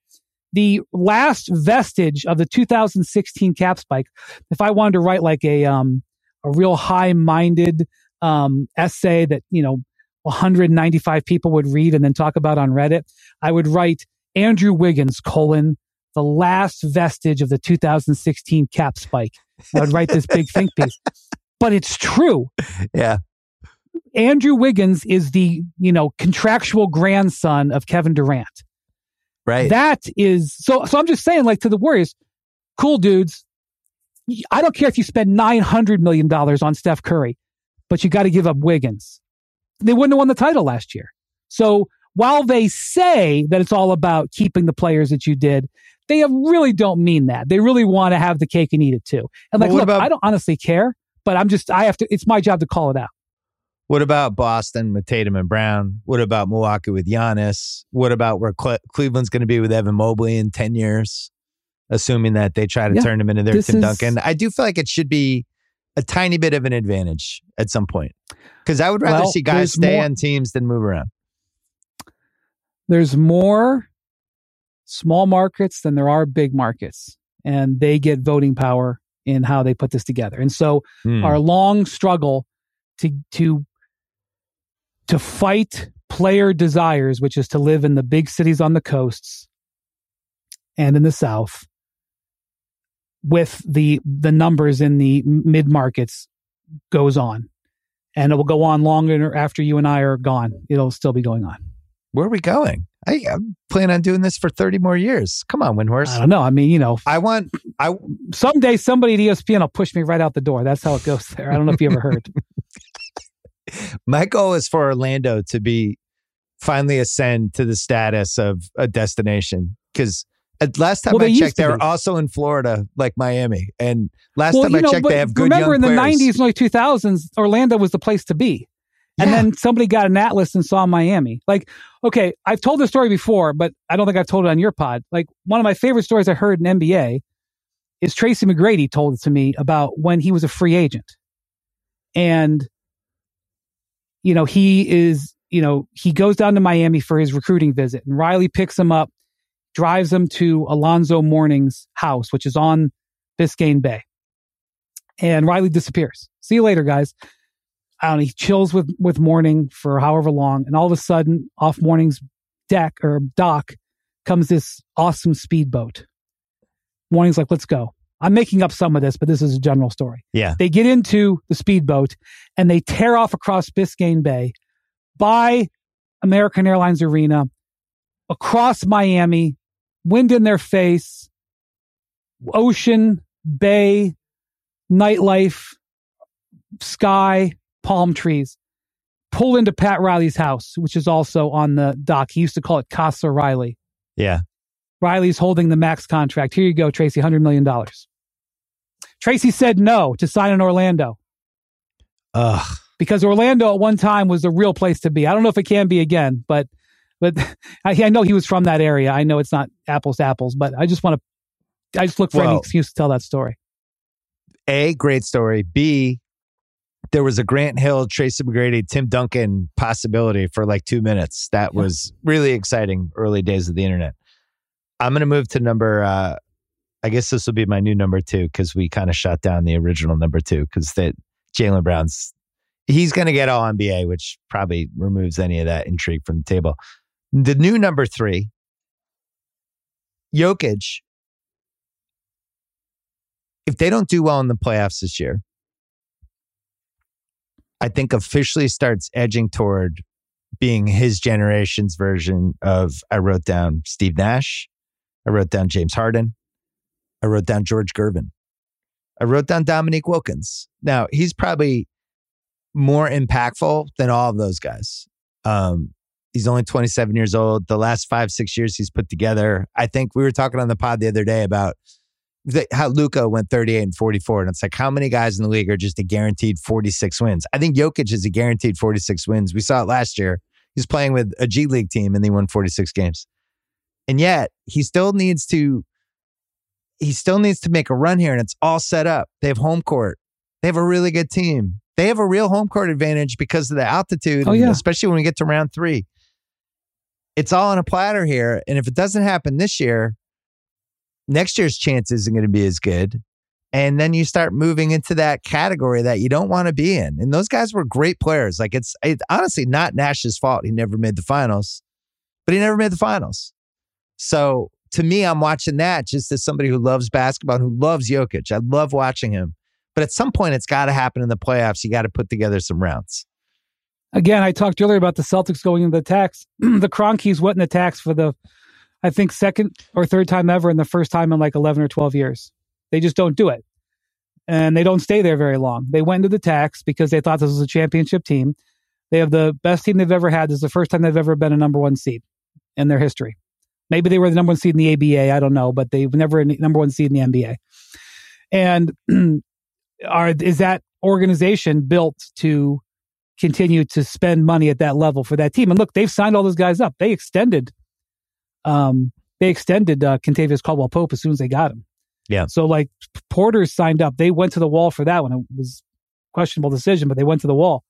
the last vestige of the 2016 cap spike. If I wanted to write like a um a real high minded um essay that you know 195 people would read and then talk about on Reddit, I would write Andrew Wiggins colon the last vestige of the 2016 cap spike. I would write this big think piece. But it's true. Yeah. Andrew Wiggins is the, you know, contractual grandson of Kevin Durant. Right. That is so so I'm just saying like to the Warriors, cool dudes. I don't care if you spend 900 million dollars on Steph Curry, but you got to give up Wiggins. They wouldn't have won the title last year. So while they say that it's all about keeping the players that you did, they really don't mean that. They really want to have the cake and eat it too. And like, look, about, I don't honestly care, but I'm just, I have to, it's my job to call it out. What about Boston with Tatum and Brown? What about Milwaukee with Giannis? What about where Cle- Cleveland's going to be with Evan Mobley in 10 years, assuming that they try to yeah, turn him into their Tim is, Duncan? I do feel like it should be a tiny bit of an advantage at some point because I would rather well, see guys stay more, on teams than move around. There's more small markets than there are big markets, and they get voting power in how they put this together. And so hmm. our long struggle to to to fight player desires, which is to live in the big cities on the coasts and in the south, with the the numbers in the mid markets goes on, and it will go on longer after you and I are gone. It'll still be going on. Where are we going? I, am planning on doing this for 30 more years. Come on, Windhorst. I don't know. I mean, you know, I want, I someday somebody at ESPN will push me right out the door. That's how it goes there. I don't know if you ever heard. My goal is for Orlando to be finally ascend to the status of a destination because Uh, last time well, I checked, they were also in Florida, like Miami. And last well, time I know, checked, they have good. Remember, in players. the '90s and early 2000s, Orlando was the place to be. And yeah. then somebody got an atlas and saw Miami. Like, okay, I've told this story before, but I don't think I've told it on your pod. Like, one of my favorite stories I heard in NBA is Tracy McGrady told it to me about when he was a free agent. And, you know, he is, you know, he goes down to Miami for his recruiting visit, and Riley picks him up, drives him to Alonzo Mourning's house, which is on Biscayne Bay. And Riley disappears. See you later, guys. I don't know, he chills with, with Mourning for however long. And all of a sudden, off Mourning's deck or dock comes this awesome speedboat. Mourning's like, let's go. I'm making up some of this, but this is a general story. Yeah. They get into the speedboat and they tear off across Biscayne Bay by American Airlines Arena, across Miami, wind in their face, ocean, bay, nightlife, sky, palm trees, pull into Pat Riley's house, which is also on the dock. He used to call it Casa Riley. Yeah. Riley's holding the max contract. Here you go, Tracy, $100 million. Tracy said no to sign in Orlando. Ugh. Because Orlando at one time was the real place to be. I don't know if it can be again, but but I, I know he was from that area. I know it's not apples to apples, but I just want to I just look for well, any excuse to tell that story. A great story. B there was a Grant Hill, Tracy McGrady, Tim Duncan possibility for like two minutes. That yeah. was really exciting early days of the internet. I'm going to move to number, uh, I guess this will be my new number two because we kind of shut down the original number two because that Jaylen Brown's, he's going to get all NBA, which probably removes any of that intrigue from the table. The new number three, Jokic, if they don't do well in the playoffs this year, I think officially starts edging toward being his generation's version of I wrote down Steve Nash, I wrote down James Harden, I wrote down George Gervin, I wrote down Dominique Wilkins. Now he's probably more impactful than all of those guys. Um, he's only 27 years old. The last five, six years he's put together. I think we were talking on the pod the other day about how Luka went 38 and 44. And it's like, how many guys in the league are just a guaranteed 46 wins? I think Jokic is a guaranteed 46 wins. We saw it last year. He's playing with a G League team and they won 46 games. And yet he still needs to, he still needs to make a run here and it's all set up. They have home court. They have a really good team. They have a real home court advantage because of the altitude, oh, yeah. especially when we get to round three. It's all on a platter here. And if it doesn't happen this year, next year's chance isn't going to be as good. And then you start moving into that category that you don't want to be in. And those guys were great players. Like it's, it's honestly not Nash's fault. He never made the finals, but he never made the finals. So to me, I'm watching that just as somebody who loves basketball, who loves Jokic. I love watching him. But at some point, it's got to happen in the playoffs. You got to put together some rounds. Again, I talked earlier about the Celtics going into the tax. the Kroenkes went in the tax for the, I think, second or third time ever, and the first time in like 11 or 12 years. They just don't do it. And they don't stay there very long. They went into the tax because they thought this was a championship team. They have the best team they've ever had. This is the first time they've ever been a number one seed in their history. Maybe they were the number one seed in the ABA. I don't know, but they've never been number one seed in the NBA. And are is that organization built to continue to spend money at that level for that team? And look, they've signed all those guys up. They extended, um, they extended uh, Kentavious Caldwell Pope as soon as they got him. Yeah. So like Porter's signed up. They went to the wall for that one. It was questionable decision, but they went to the wall.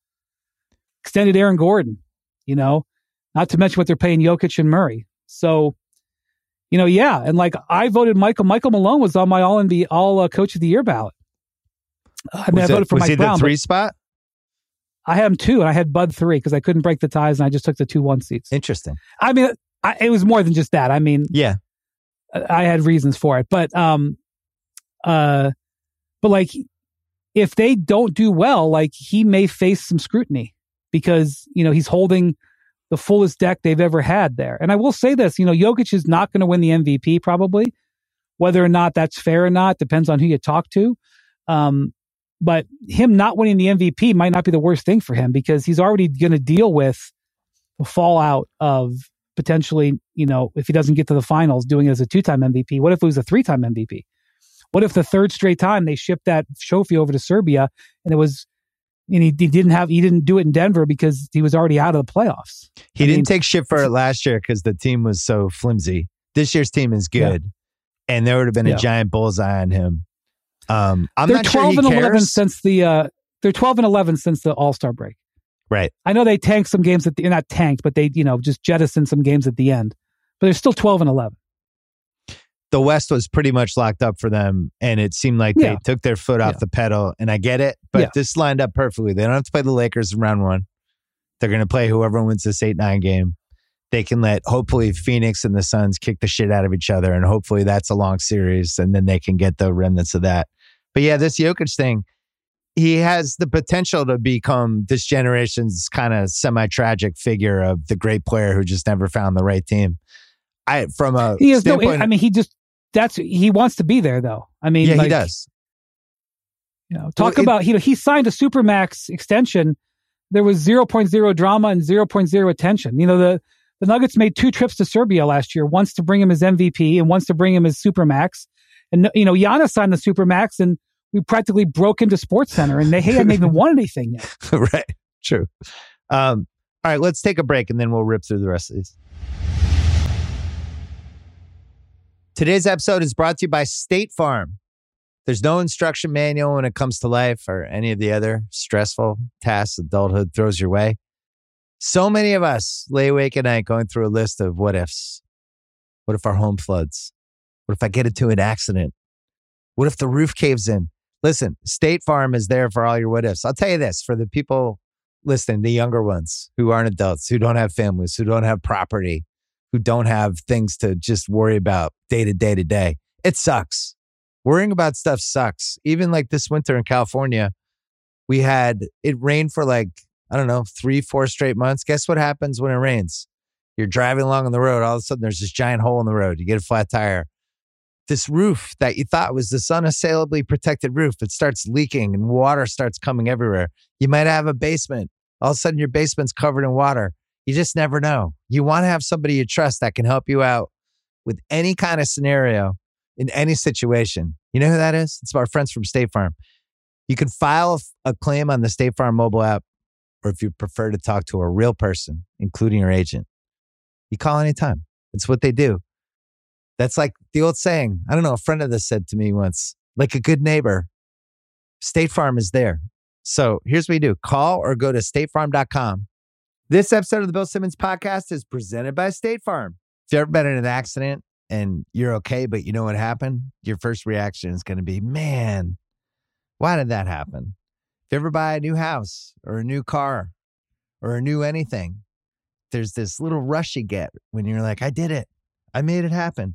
Extended Aaron Gordon, you know, not to mention what they're paying Jokic and Murray. So, you know, yeah. And like I voted Michael, Michael Malone was on my all in the all uh, coach of the year ballot. I mean, was I voted it, for was Mike he Brown, the three spot? I had him two and I had Bud three because I couldn't break the ties and I just took the two one seats. Interesting. I mean, I, it was more than just that. I mean, yeah, I had reasons for it, but um, uh, but like, if they don't do well, like he may face some scrutiny because, you know, he's holding the fullest deck they've ever had there. And I will say this, you know, Jokic is not going to win the MVP probably. Whether or not that's fair or not depends on who you talk to. Um, but him not winning the MVP might not be the worst thing for him because he's already going to deal with the fallout of potentially, you know, if he doesn't get to the finals, doing it as a two time MVP. What if it was a three time MVP? What if the third straight time they shipped that trophy over to Serbia and it was and he, he, didn't have he didn't do it in Denver because he was already out of the playoffs. He I didn't mean, take shit for it last year because the team was so flimsy. This year's team is good, yeah. and there would have been a yeah. giant bullseye on him. Um, I'm they're twelve sure and cares. eleven since the uh, they're twelve and eleven since the All Star break. Right. I know they tanked some games at the not tanked, but they you know just jettisoned some games at the end. But they're still twelve and eleven the West was pretty much locked up for them, and it seemed like yeah. they took their foot off yeah. the pedal. And I get it, but yeah. this lined up perfectly. They don't have to play the Lakers in round one. They're going to play whoever wins this eight nine game. They can let hopefully Phoenix and the Suns kick the shit out of each other, and hopefully that's a long series, and then they can get the remnants of that. But yeah, this Jokic thing, he has the potential to become this generation's kind of semi tragic figure of the great player who just never found the right team. I from a he has no. I mean, he just that's he wants to be there though. I mean, yeah, like, he does. You know, talk well, about it, you know he signed a supermax extension. There was 0.0 drama and 0.0 attention. You know the the Nuggets made two trips to Serbia last year, once to bring him his MVP and once to bring him his supermax. And you know Giannis signed the supermax, and we practically broke into SportsCenter, and they hadn't even won anything yet. right. True. Um, all right, let's take a break, and then we'll rip through the rest of these. Today's episode is brought to you by State Farm. There's no instruction manual when it comes to life or any of the other stressful tasks adulthood throws your way. So many of us lay awake at night going through a list of what ifs. What if our home floods? What if I get into an accident? What if the roof caves in? Listen, State Farm is there for all your what ifs. I'll tell you this for the people listening, the younger ones who aren't adults, who don't have families, who don't have property, who don't have things to just worry about day to day to day. It sucks. Worrying about stuff sucks. Even like this winter in California, we had it rained for like, I don't know, three, four straight months. Guess what happens when it rains? You're driving along on the road. All of a sudden, there's this giant hole in the road. You get a flat tire. This roof that you thought was this unassailably protected roof, it starts leaking and water starts coming everywhere. You might have a basement. All of a sudden, your basement's covered in water. You just never know. You want to have somebody you trust that can help you out with any kind of scenario in any situation. You know who that is? It's our friends from State Farm. You can file a claim on the State Farm mobile app, or if you prefer to talk to a real person, including your agent, you call anytime. It's what they do. That's like the old saying. I don't know. A friend of this said to me once, like a good neighbor, State Farm is there. So here's what you do call or go to statefarm.com This episode of the Bill Simmons podcast is presented by State Farm. If you've ever been in an accident and you're okay, but you know what happened, your first reaction is going to be, man, why did that happen? If you ever buy a new house or a new car or a new anything, there's this little rush you get when you're like, I did it. I made it happen.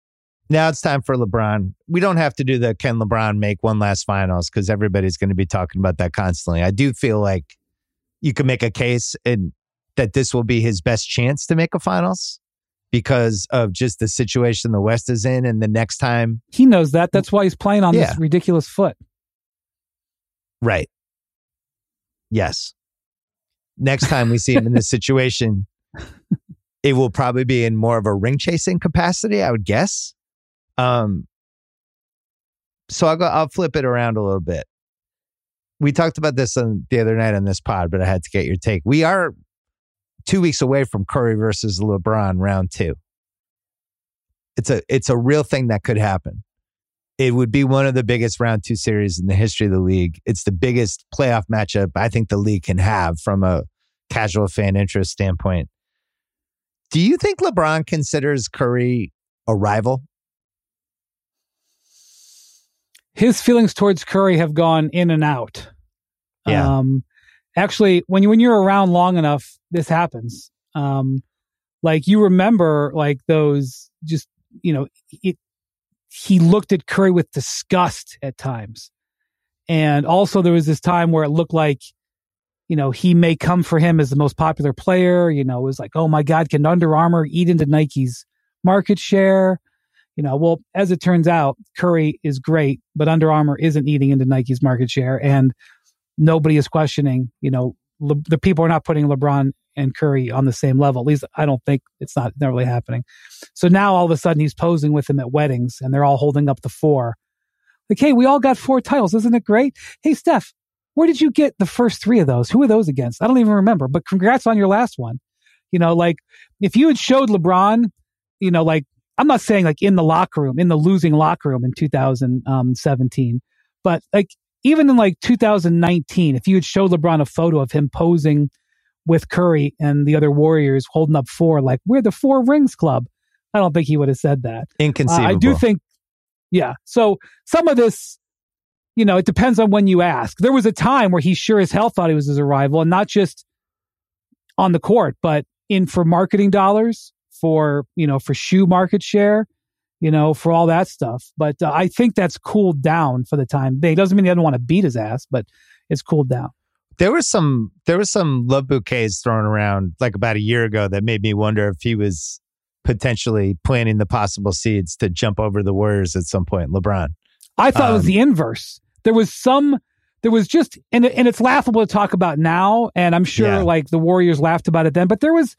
Now it's time for LeBron. We don't have to do the can LeBron make one last finals because everybody's going to be talking about that constantly. I do feel like you can make a case and that this will be his best chance to make a finals because of just the situation the West is in. And the next time he knows that, that's why he's playing on yeah. this ridiculous foot. Right. Yes. Next time we see him in this situation, it will probably be in more of a ring chasing capacity, I would guess. Um, so I'll go. I'll flip it around a little bit. We talked about this on the other night on this pod, but I had to get your take. We are two weeks away from Curry versus LeBron round two. It's a it's a real thing that could happen. It would be one of the biggest round two series in the history of the league. It's the biggest playoff matchup I think the league can have from a casual fan interest standpoint. Do you think LeBron considers Curry a rival? His feelings towards Curry have gone in and out. Yeah. Um, actually, when you when you're around long enough, this happens. Um, like you remember, like those just you know, it, he looked at Curry with disgust at times, and also there was this time where it looked like, you know, he may come for him as the most popular player. You know, it was like, oh my God, can Under Armour eat into Nike's market share? You know, well, as it turns out, Curry is great, but Under Armour isn't eating into Nike's market share, and nobody is questioning. You know, Le- the people are not putting LeBron and Curry on the same level. At least I don't think it's not, not really happening. So now all of a sudden he's posing with them at weddings, and they're all holding up the four. Like, hey, we all got four titles, isn't it great? Hey, Steph, where did you get the first three of those? Who are those against? I don't even remember. But congrats on your last one. You know, like if you had showed LeBron, you know, like I'm not saying like in the locker room, in the losing locker room in 2017, but like even in like 2019, if you had showed LeBron a photo of him posing with Curry and the other Warriors holding up four, like we're the Four Rings Club, I don't think he would have said that. Inconceivable. Uh, I do think, yeah. So some of this, you know, it depends on when you ask. There was a time where he sure as hell thought he was his arrival, and not just on the court, but in for marketing dollars for you know for shoe market share you know for all that stuff. But uh, i think that's cooled down for the time being. Doesn't mean he doesn't want to beat his ass but it's cooled down. There was some there was some love bouquets thrown around like about a year ago that made me wonder if he was potentially planting the possible seeds to jump over the warriors at some point. Lebron. I thought um, it was the um, inverse. There was some there was just and and it's laughable to talk about now and i'm sure yeah. like the warriors laughed about it then but there was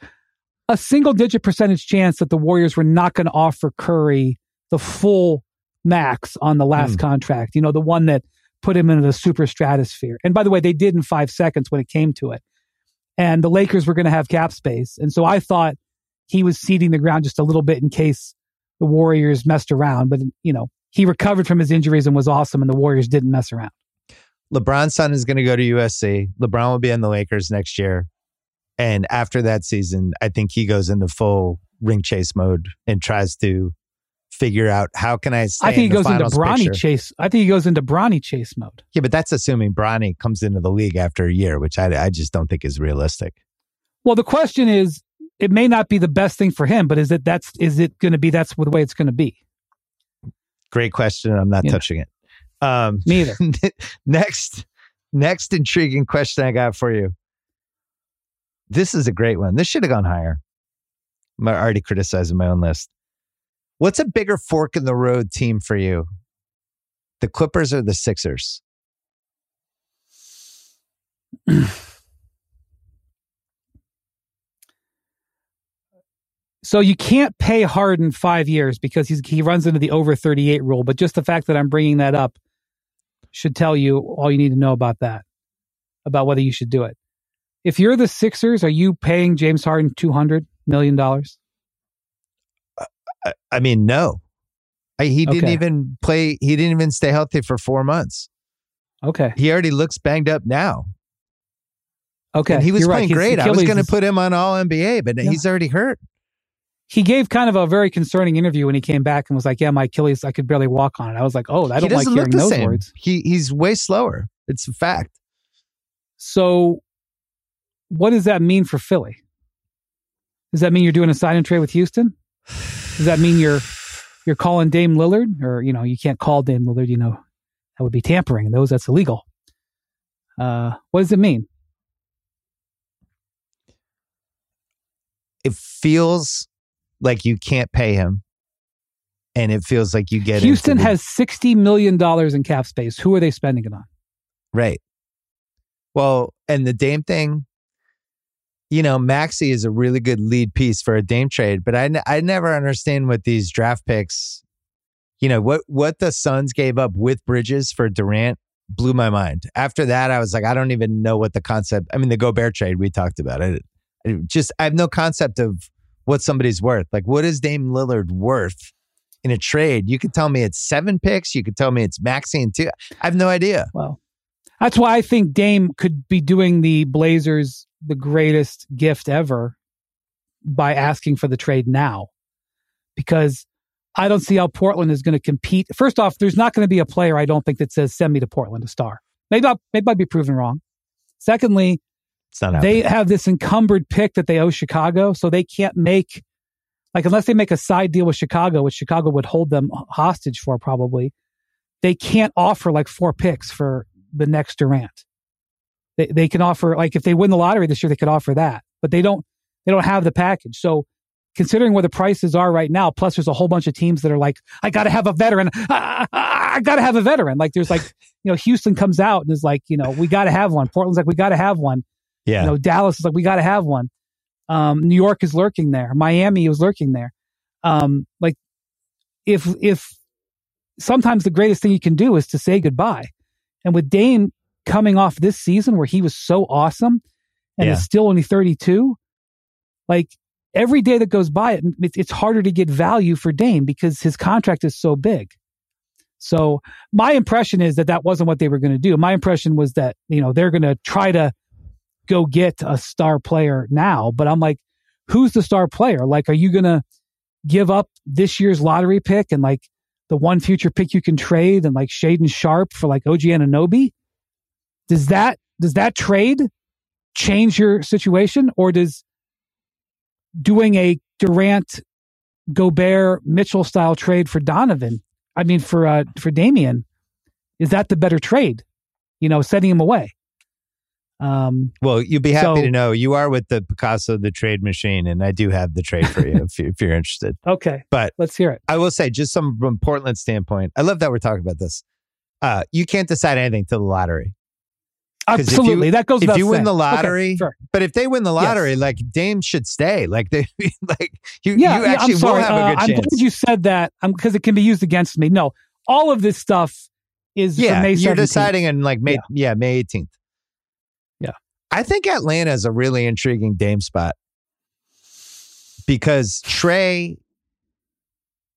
a single digit percentage chance that the Warriors were not going to offer Curry the full max on the last mm. contract, you know, the one that put him into the super stratosphere. And by the way, they did in five seconds when it came to it. And the Lakers were going to have cap space. And so I thought he was seeding the ground just a little bit in case the Warriors messed around. But, you know, he recovered from his injuries and was awesome, and the Warriors didn't mess around. LeBron's son is going to go to USC. LeBron will be in the Lakers next year. And after that season, I think he goes into full ring chase mode and tries to figure out how can I. I think he goes into Bronny picture. chase. I think he goes into Bronny chase mode. Yeah, but that's assuming Bronny comes into the league after a year, which I, I just don't think is realistic. Well, the question is, it may not be the best thing for him, but is it that's is it going to be that's the way it's going to be? Great question. I'm not touching it. Um, Me either. next, next intriguing question I got for you. This is a great one. This should have gone higher. I'm already criticizing my own list. What's a bigger fork in the road team for you? The Clippers or the Sixers? So you can't pay Harden five years because he runs into the over 38 rule. But just the fact that I'm bringing that up should tell you all you need to know about that, about whether you should do it. If you're the Sixers, are you paying James Harden 200 million dollars? I, I mean, no. I, he didn't even play. He didn't even stay healthy for four months. Okay. He already looks banged up now. Okay. And he was playing right. great. I was going to put him on All NBA, but yeah. he's already hurt. He gave kind of a very concerning interview when he came back and was like, "Yeah, my Achilles, I could barely walk on it." I was like, "Oh, I don't like hearing those same. words." He he's way slower. It's a fact. So, what does that mean for Philly? Does that mean you're doing a sign and trade with Houston? Does that mean you're you're calling Dame Lillard, or you know, you can't call Dame Lillard. You know, that would be tampering, and those that's illegal. Uh, what does it mean? It feels like you can't pay him, and it feels like you get. Houston the, has sixty million dollars in cap space. Who are they spending it on? Right. Well, and the Dame thing, you know, Maxey is a really good lead piece for a Dame trade, but I, I never understand what these draft picks you know what what the Suns gave up with Bridges for Durant blew my mind. After that, I was like, I don't even know what the concept. I mean, the Gobert trade we talked about. I, I just I have no concept of what somebody's worth. Like, what is Dame Lillard worth in a trade? You could tell me it's seven picks. You could tell me it's Maxey and two. I have no idea. Well, that's why I think Dame could be doing the Blazers the greatest gift ever by asking for the trade now, because I don't see how Portland is going to compete. First off, there's not going to be a player I don't think that says send me to Portland a star. Maybe I'll, maybe I'd be proven wrong. Secondly, they have this encumbered pick that they owe Chicago, so they can't make like unless they make a side deal with Chicago, which Chicago would hold them hostage for probably. They can't offer like four picks for the next Durant. They they can offer like if they win the lottery this year, they could offer that, but they don't they don't have the package. So considering where the prices are right now, plus there's a whole bunch of teams that are like, I got to have a veteran. I, I, I got to have a veteran. Like there's like, you know, Houston comes out and is like, you know, we got to have one. Portland's like, we got to have one. Yeah. You know, Dallas is like, we got to have one. Um, New York is lurking there. Miami is lurking there. Um, like if, if sometimes the greatest thing you can do is to say goodbye. And with Dame coming off this season where he was so awesome and yeah. is still only 32, like every day that goes by, it, it's harder to get value for Dame because his contract is so big. So my impression is that that wasn't what they were going to do. My impression was that, you know, they're going to try to go get a star player now. But I'm like, who's the star player? Like, are you going to give up this year's lottery pick and like the one future pick you can trade and like Shaedon Sharpe for like OG Anunoby? Does that, does that trade change your situation or does doing a Durant, Gobert, Mitchell style trade for Donovan. I mean, for uh, for Damian, is that the better trade? You know, sending him away. Um, well, you'd be happy so, to know you are with the Picasso, the trade machine, and I do have the trade for you if, you, if you're interested. Okay, but let's hear it. I will say, just some from Portland standpoint, I love that we're talking about this. Uh, you can't decide anything to the lottery. Absolutely, you, that goes. If you win saying. the lottery, okay, sure. but if they win the lottery, yes. like Dame should stay. Like they, like you, yeah, you actually yeah, will have a uh, good uh, chance. I'm glad you said that because um, it can be used against me. No, all of this stuff is yeah. You're deciding in like May, yeah, yeah May 18th. Yeah, I think Atlanta is a really intriguing Dame spot because Trey,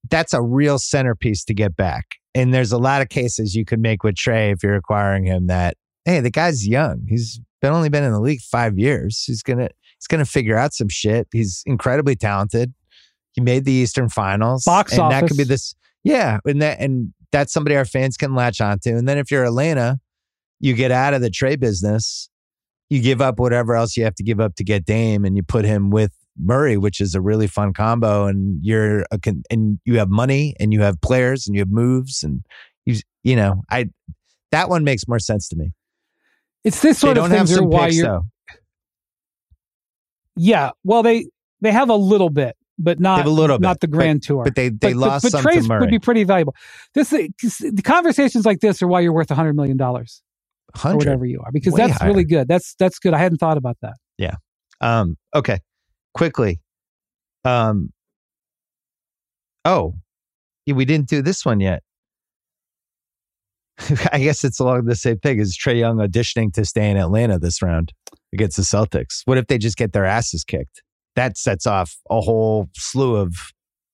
that's a real centerpiece to get back. And there's a lot of cases you could make with Trey if you're acquiring him that hey, the guy's young. He's been only been in the league five years. He's gonna he's gonna figure out some shit. He's incredibly talented. He made the Eastern Finals. Box and office. That could be this. Yeah, and that and that's somebody our fans can latch onto. And then if you're Atlanta, you get out of the trade business. You give up whatever else you have to give up to get Dame, and you put him with Murray, which is a really fun combo. And you're a and you have money, and you have players, and you have moves, and you you know I that one makes more sense to me. It's this sort of things are why you're. Though. Yeah, well, they they have a little bit, but not a little not the grand but, tour. But they they but, lost but, but some Murray. would be pretty valuable. This the conversations like this are why you're worth a hundred million dollars, or whatever you are, because Way that's higher. really good. That's that's good. I hadn't thought about that. Yeah. Um. Okay. Quickly. Um. Oh, we didn't do this one yet. I guess it's along the same thing as Trey Young auditioning to stay in Atlanta this round against the Celtics. What if they just get their asses kicked? That sets off a whole slew of,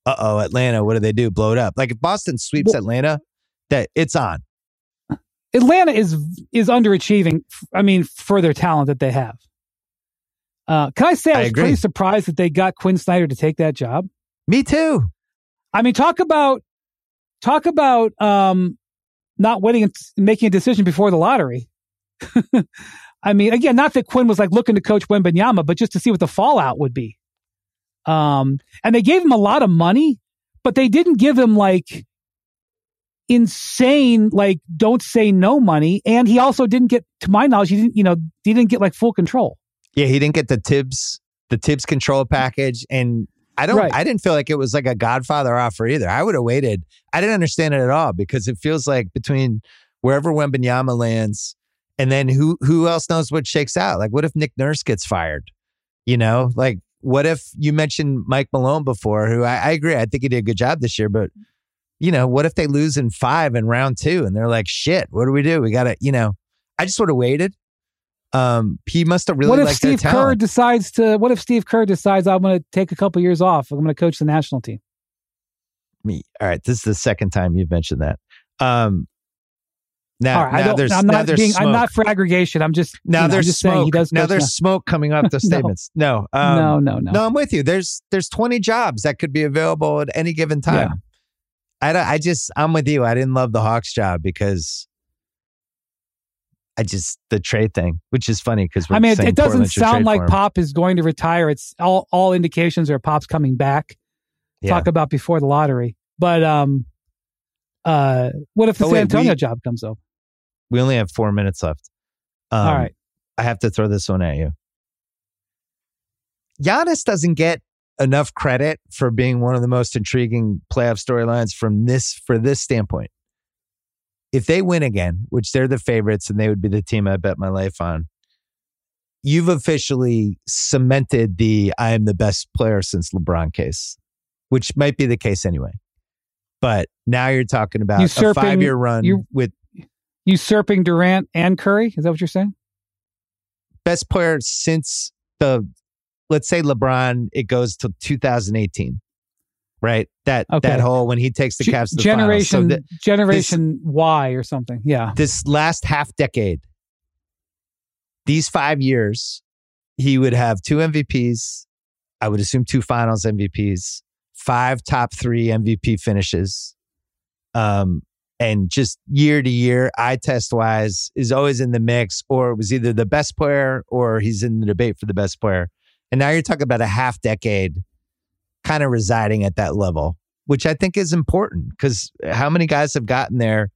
uh oh, Atlanta, what do they do? Blow it up. Like if Boston sweeps well, Atlanta, that it's on. Atlanta is is underachieving. I mean, for their talent that they have. Uh, can I say I, was pretty surprised that they got Quin Snyder to take that job? Me too. I mean, talk about talk about um, not waiting and making a decision before the lottery. I mean, again, not that Quin was like looking to coach Wembanyama, but just to see what the fallout would be. Um, and they gave him a lot of money, but they didn't give him like insane, like don't say no money. And he also didn't get, to my knowledge, he didn't, you know, he didn't get like full control. Yeah, he didn't get the Thibs, the Thibs control package, and I don't. Right. I didn't feel like it was like a Godfather offer either. I would have waited. I didn't understand it at all because it feels like between wherever Wembanyama lands, and then who who else knows what shakes out? Like, what if Nick Nurse gets fired? You know, like what if you mentioned Mike Malone before? Who I, I agree. I think he did a good job this year, but you know, what if they lose in five in round two and they're like, shit, what do we do? We got to, you know, I just would have waited. Um, he must have really. What if Steve Kerr decides to? What if Steve Kerr decides I'm going to take a couple years off? I'm going to coach the national team. Me. All right. This is the second time you've mentioned that. Um, now, right, now there's I'm not now being, I'm not for aggregation. I'm just now there's just smoke. he does now there's now. smoke coming off the statements. no, no, um, no, no, no. No, I'm with you. There's there's 20 jobs that could be available at any given time. Yeah. I I just I'm with you. I didn't love the Hawks job because I just the trade thing, which is funny because I mean, it, it doesn't sound like Pop is going to retire. It's all all indications are Pop's coming back. Yeah. Talk about before the lottery, but um, uh, what if the oh, San wait, Antonio we, job comes up? We only have four minutes left. Um, all right, I have to throw this one at you. Giannis doesn't get enough credit for being one of the most intriguing playoff storylines from this for this standpoint if they win again, which they're the favorites and they would be the team I bet my life on, you've officially cemented the I am the best player since LeBron case, which might be the case anyway. But now you're talking about usurping, a five year run you, with usurping Durant and Curry. Is that what you're saying? Best player since the, let's say LeBron, it goes to 2018 right? That okay. that whole when he takes the Cavs to the generation so generation this, Y or something. Yeah. This last half decade, these five years, he would have two MVPs. I would assume two Finals MVPs, five top three MVP finishes, um, and just year to year, eye test wise, is always in the mix, or was either the best player or he's in the debate for the best player. And now you're talking about a half decade kind of residing at that level, which I think is important because how many guys have gotten there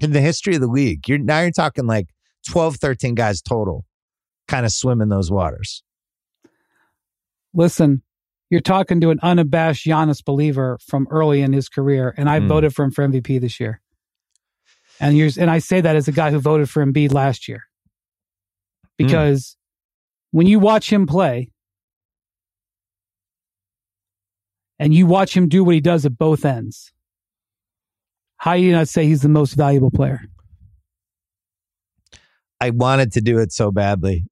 in the history of the league? You're now you're talking like 12, 13 guys total kind of swim in those waters. Listen, you're talking to an unabashed Giannis believer from early in his career, and I mm. voted for him for MVP this year. And you and I say that as a guy who voted for Embiid last year. Hmm. Because mm. when you watch him play, and you watch him do what he does at both ends, how do you not say he's the most valuable player? I wanted to do it so badly,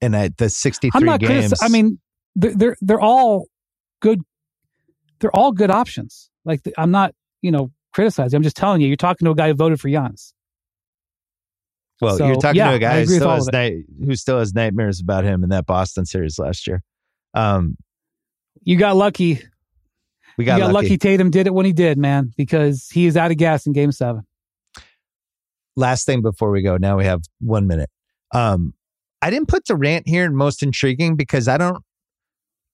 and at the sixty-three I'm not games. I mean, they're, they're they're all good. They're all good options. Like I'm not, you know, criticizing. I'm just telling you. You're talking to a guy who voted for Giannis. Well, so, you're talking yeah, to a guy who still, has night, who still has nightmares about him in that Boston series last year. Um, you got lucky we got, got lucky. lucky. Tatum did it when he did, man, because he is out of gas in game seven. Last thing before we go, now we have one minute. Um, I didn't put Durant here in most intriguing because I don't,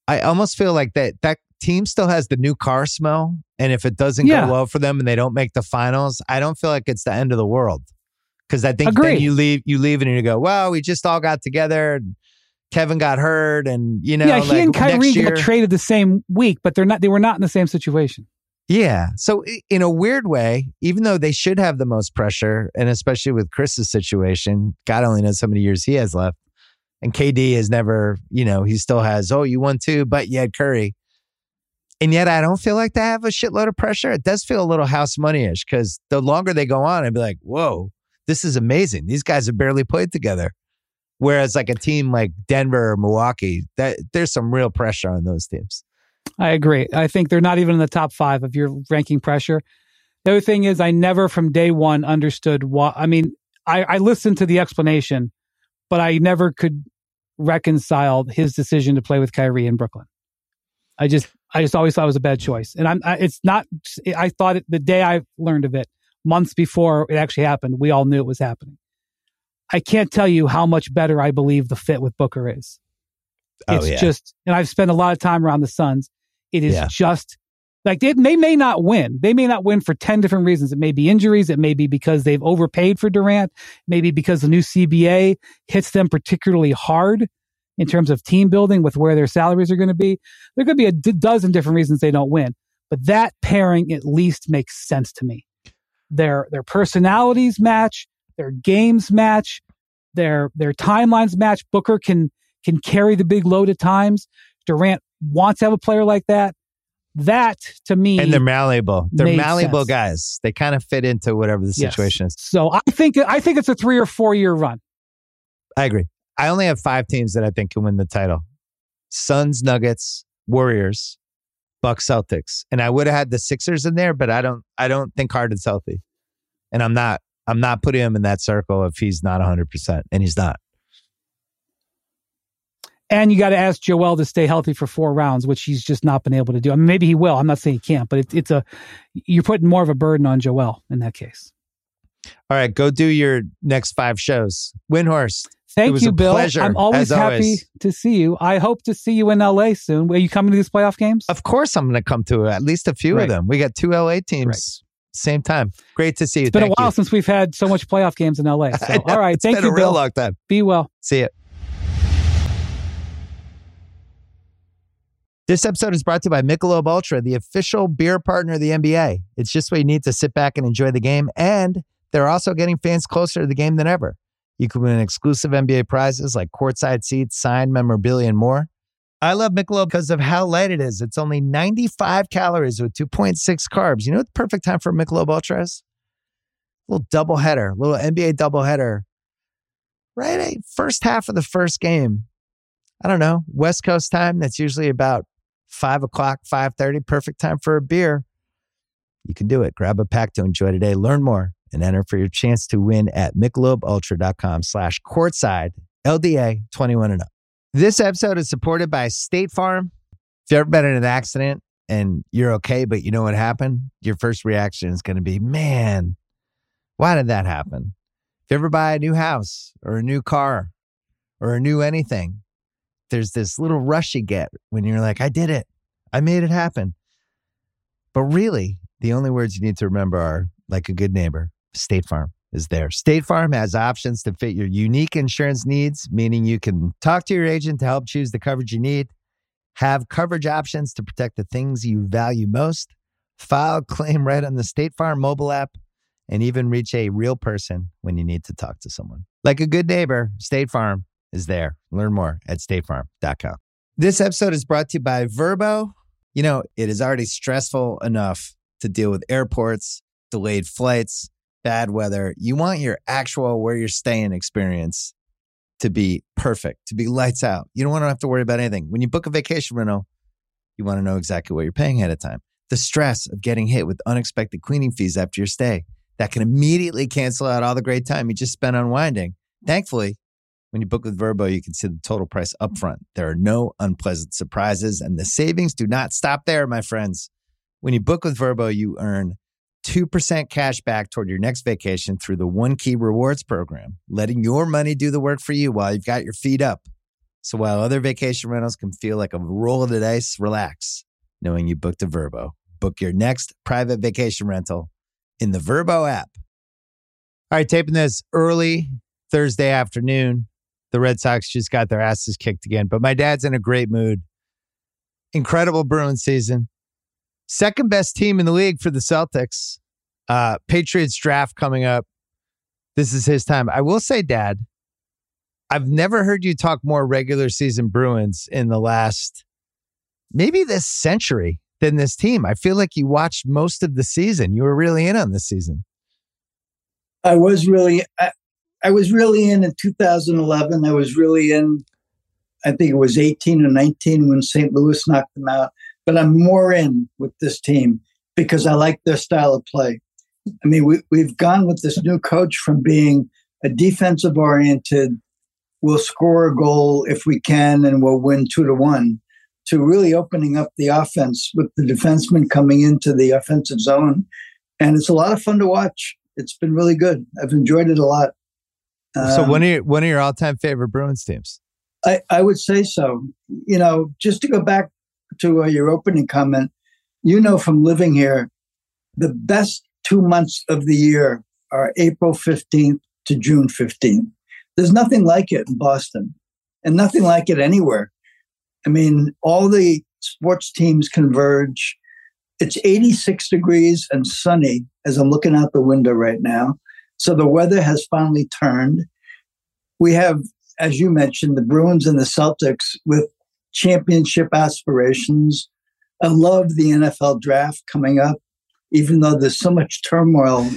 I almost feel like that, that team still has the new car smell. And if it doesn't yeah. go well for them and they don't make the finals, I don't feel like it's the end of the world. Cause I think Agreed. then you leave, you leave and you go, well, we just all got together. And, Kevin got hurt, and you know, yeah, he like and Kyrie got traded the same week, but they're not. They were not in the same situation. Yeah. So in a weird way, even though they should have the most pressure, and especially with Chris's situation, God only knows how many years he has left. And KD has never, you know, he still has, oh, you won two, but you had Curry. And yet I don't feel like they have a shitload of pressure. It does feel a little house money ish because the longer they go on, I'd be like, whoa, this is amazing. These guys have barely played together. Whereas like a team like Denver or Milwaukee, that there's some real pressure on those teams. I agree. I think they're not even in the top five of your ranking pressure. The other thing is, I never from day one understood why. I mean, I, I listened to the explanation, but I never could reconcile his decision to play with Kyrie in Brooklyn. I just, I just always thought it was a bad choice, and I'm. I, it's not. I thought it the day I learned of it, months before it actually happened. We all knew it was happening. I can't tell you how much better I believe the fit with Booker is. Oh, It's yeah. just, and I've spent a lot of time around the Suns. It is Yeah. just like they, they may not win. They may not win for 10 different reasons. It may be injuries. It may be because they've overpaid for Durant. Maybe because the new CBA hits them particularly hard in terms of team building with where their salaries are going to be. There could be a d- dozen different reasons they don't win, but that pairing at least makes sense to me. Their, their personalities match, their games match, their, their timelines match. Booker can, can carry the big load at times. Durant wants to have a player like that. That to me, And they're malleable. They're malleable sense. guys. They kind of fit into whatever the Yes. situation is. So I think I think it's a three or four year run. I agree. I only have five teams that I think can win the title: Suns, Nuggets, Warriors, Bucks, Celtics. And I would have had the Sixers in there, but I don't. I don't think Harden's healthy, and I'm not. I'm not putting him in that circle if he's not 100, percent and he's not. And you got to ask Joel to stay healthy for four rounds, which he's just not been able to do. I mean, maybe he will. I'm not saying he can't, but it, it's a you're putting more of a burden on Joel in that case. All right, go do your next five shows. Windhorst. Thank was you, a Bill. pleasure, I'm always happy always. to see you. I hope to see you in LA soon. Are you coming to these playoff games? Of course, I'm going to come to at least a few Great. of them. We got two LA teams Great. Same time. Great to see you. It's been Thank a while you. since we've had so much playoff games in LA. So, all right. Thank been you, a real Bill. long time. Be well. See you. This episode is brought to you by Michelob Ultra, the official beer partner of the NBA. It's just what you need to sit back and enjoy the game, and they're also getting fans closer to the game than ever. You can win exclusive NBA prizes like courtside seats, signed memorabilia, and more. I love Michelob because of how light it is. It's only 95 calories with 2.6 carbs. You know what the perfect time for Michelob Ultra is? little doubleheader, little NBA doubleheader. Right, first half of the first game. I don't know West Coast time. That's usually about five o'clock, five thirty. Perfect time for a beer. You can do it. Grab a pack to enjoy today. Learn more and enter for your chance to win at michelobultra.com slash courtside LDA 21 and up. This episode is supported by State Farm. If you've ever been in an accident and you're okay, but you know what happened, your first reaction is going to be, man, why did that happen? If you ever buy a new house or a new car or a new anything, there's this little rush you get when you're like, I did it. I made it happen. But really, the only words you need to remember are like a good neighbor, State Farm is there. State Farm has options to fit your unique insurance needs, meaning you can talk to your agent to help choose the coverage you need, have coverage options to protect the things you value most, file claim right on the State Farm mobile app, and even reach a real person when you need to talk to someone. Like a good neighbor, State Farm is there. Learn more at statefarm.com. This episode is brought to you by Vrbo. You know, it is already stressful enough to deal with airports, delayed flights, bad weather. You want your actual where you're staying experience to be perfect, to be lights out. You don't want to have to worry about anything. When you book a vacation rental, you want to know exactly what you're paying ahead of time. The stress of getting hit with unexpected cleaning fees after your stay that can immediately cancel out all the great time you just spent unwinding. Thankfully, when you book with Vrbo, you can see the total price upfront. There are no unpleasant surprises, and the savings do not stop there, my friends. When you book with Vrbo, you earn 2% cash back toward your next vacation through the One Key Rewards program, letting your money do the work for you while you've got your feet up. So while other vacation rentals can feel like a roll of the dice, relax knowing you booked a Vrbo. Book your next private vacation rental in the Vrbo app. All right, taping this early Thursday afternoon. The Red Sox just got their asses kicked again, but my dad's in a great mood. Incredible Bruins season. Second best team in the league for the Celtics. Uh, Patriots draft coming up. This is his time. I will say, Dad, I've never heard you talk more regular season Bruins in the last maybe this century than this team. I feel like you watched most of the season. You were really in on this season. I was really, I, I was really in in 2011. I was really in, I think it was 18 or 19 when St. Louis knocked them out. But I'm more in with this team because I like their style of play. I mean, we, we've gone with this new coach from being a defensive oriented, we'll score a goal if we can and we'll win two to one, to really opening up the offense with the defensemen coming into the offensive zone. And it's a lot of fun to watch. It's been really good. I've enjoyed it a lot. Um, so, one of your one of your all time favorite Bruins teams? I, I would say so. You know, just to go back to uh, your opening comment, you know from living here, the best two months of the year are April 15th to June 15th. There's nothing like it in Boston and nothing like it anywhere. I mean, all the sports teams converge. It's 86 degrees and sunny as I'm looking out the window right now. So the weather has finally turned. We have, as you mentioned, the Bruins and the Celtics with championship aspirations. I love the NFL draft coming up, even though there's so much turmoil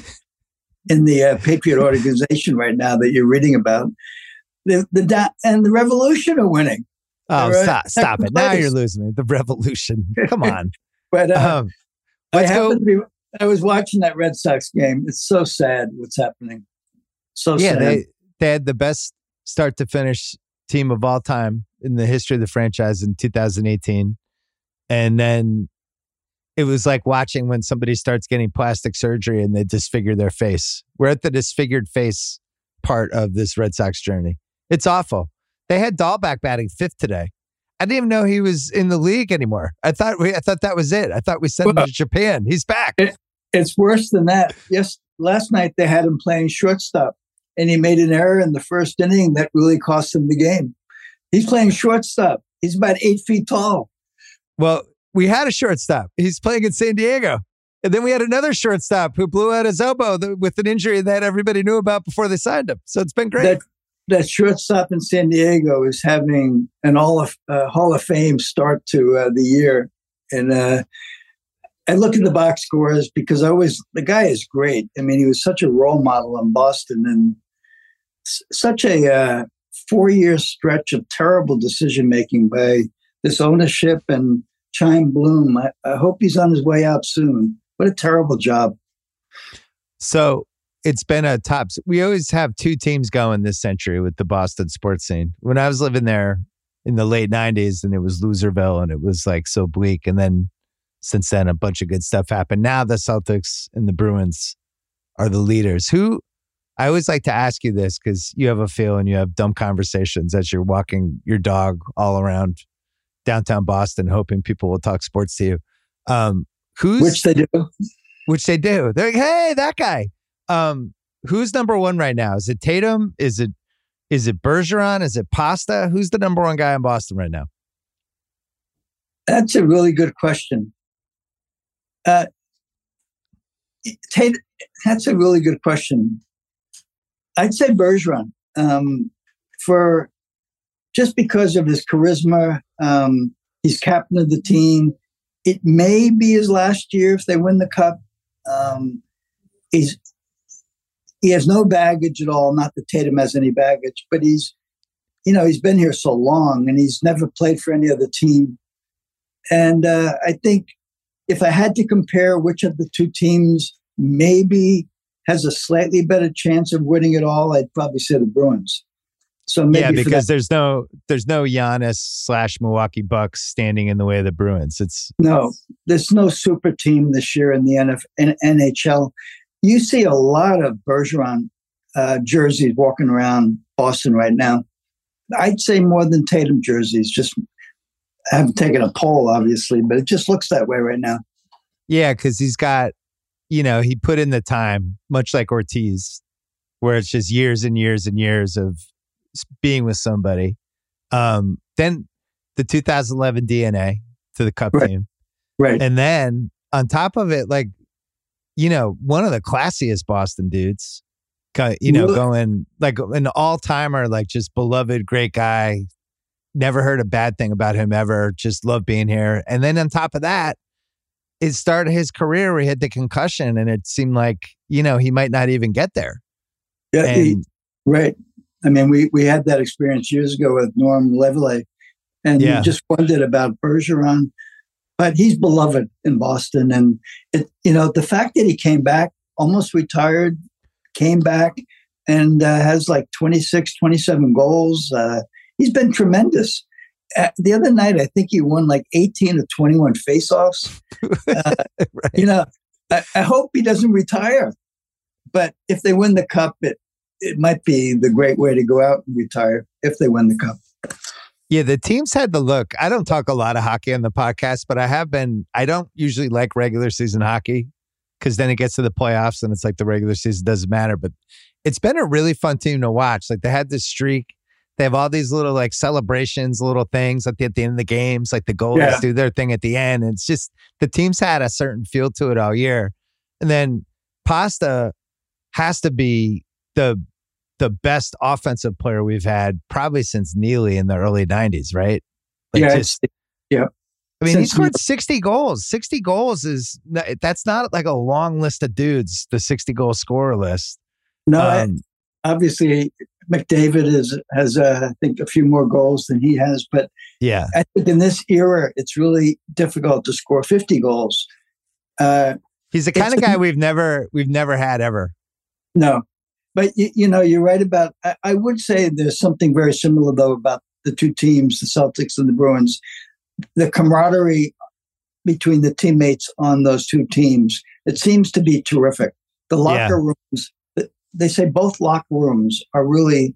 in the uh, Patriot organization right now that you're reading about. The, the da- and the Revolution are winning. Oh, stop, stop it. Now you're losing me. The Revolution. Come on. but uh, um, I happen to be, I was watching that Red Sox game. It's so sad what's happening. So yeah, sad. They, they had the best start to finish team of all time in the history of the franchise in 2018. And then it was like watching when somebody starts getting plastic surgery and they disfigure their face. We're at the disfigured face part of this Red Sox journey. It's awful. They had Dalbec batting fifth today. I didn't even know he was in the league anymore. I thought we, I thought that was it. I thought we sent well, him to Japan. He's back. It, it's worse than that. Yes, last night they had him playing shortstop, and he made an error in the first inning that really cost him the game. He's playing shortstop. He's about eight feet tall. Well, we had a shortstop. He's playing in San Diego. And then we had another shortstop who blew out his elbow with an injury that everybody knew about before they signed him. So it's been great. That, that shortstop in San Diego is having an all of uh, Hall of Fame start to uh, the year, and uh, I look at the box scores because I always the guy is great. I mean, he was such a role model in Boston, and such a uh, four year stretch of terrible decision making by this ownership and Chaim Bloom. I, I hope he's on his way out soon. What a terrible job. So it's been a top. We always have two teams going this century with the Boston sports scene. When I was living there in the late 90s and it was Loserville and it was like so bleak. And then since then, a bunch of good stuff happened. Now the Celtics and the Bruins are the leaders. Who I always like to ask you this because you have a feel and you have dumb conversations as you're walking your dog all around downtown Boston, hoping people will talk sports to you. Um, who's which they do, which they do. They're like, hey, that guy. Um, who's number one right now? Is it Tatum? Is it is it Bergeron? Is it Pasta? Who's the number one guy in Boston right now? That's a really good question. Uh, Tatum, that's a really good question. I'd say Bergeron um, for just because of his charisma. Um, he's captain of the team. It may be his last year if they win the cup. Um, he's he has no baggage at all. Not that Tatum has any baggage, but he's you know he's been here so long and he's never played for any other team. And uh, I think if I had to compare which of the two teams maybe has a slightly better chance of winning it all, I'd probably say the Bruins. So yeah, because there's no there's no Giannis slash Milwaukee Bucks standing in the way of the Bruins. It's no, there's no super team this year in the NF, in NHL. You see a lot of Bergeron uh, jerseys walking around Boston right now. I'd say more than Tatum jerseys. Just I haven't taken a poll, obviously, but it just looks that way right now. Yeah, because he's got, you know, he put in the time, much like Ortiz, where it's just years and years and years of being with somebody. Um, then the 2011 DNA to the Cup right. team, right? And then on top of it, like you know, one of the classiest Boston dudes. You know, going like an all timer, like just beloved, great guy. Never heard a bad thing about him ever. Just love being here. And then on top of that, it started his career where he had the concussion and it seemed like, you know, he might not even get there. Yeah, and, he, right. I mean, we, we had that experience years ago with Norm Leveille, and yeah. just wondered about Bergeron. But he's beloved in Boston. And, it, you know, the fact that he came back, almost retired, came back, and uh, has like 26, 27 goals. Uh, he's been tremendous. Uh, the other night, I think he won like 18 to 21 faceoffs. Uh, right. You know, I, I, hope he doesn't retire. But if they win the cup, it, it might be the great way to go out and retire if they win the cup. Yeah, the teams had the look. I don't talk a lot of hockey on the podcast, but I have been. I don't usually like regular season hockey because then it gets to the playoffs and it's like the regular season doesn't matter. But it's been a really fun team to watch. Like they had this streak they have all these little like celebrations, little things at the, at the end of the games, like the goalies yeah. do their thing at the end. And it's just the team's had a certain feel to it all year. And then Pasta has to be the the best offensive player we've had probably since Neely in the early '90s, right? Like yeah, just, yeah. I mean, since he scored 60 goals. 60 goals is that's not like a long list of dudes. The 60 goal scorer list. No, um, obviously McDavid is has uh, I think a few more goals than he has, but yeah, I think in this era it's really difficult to score 50 goals. Uh, He's the kind of guy we've never we've never had ever. No, but you, you know you're right about. I, I would say there's something very similar though about the two teams, the Celtics and the Bruins. The camaraderie between the teammates on those two teams it seems to be terrific. The locker yeah. rooms they say both locker rooms are really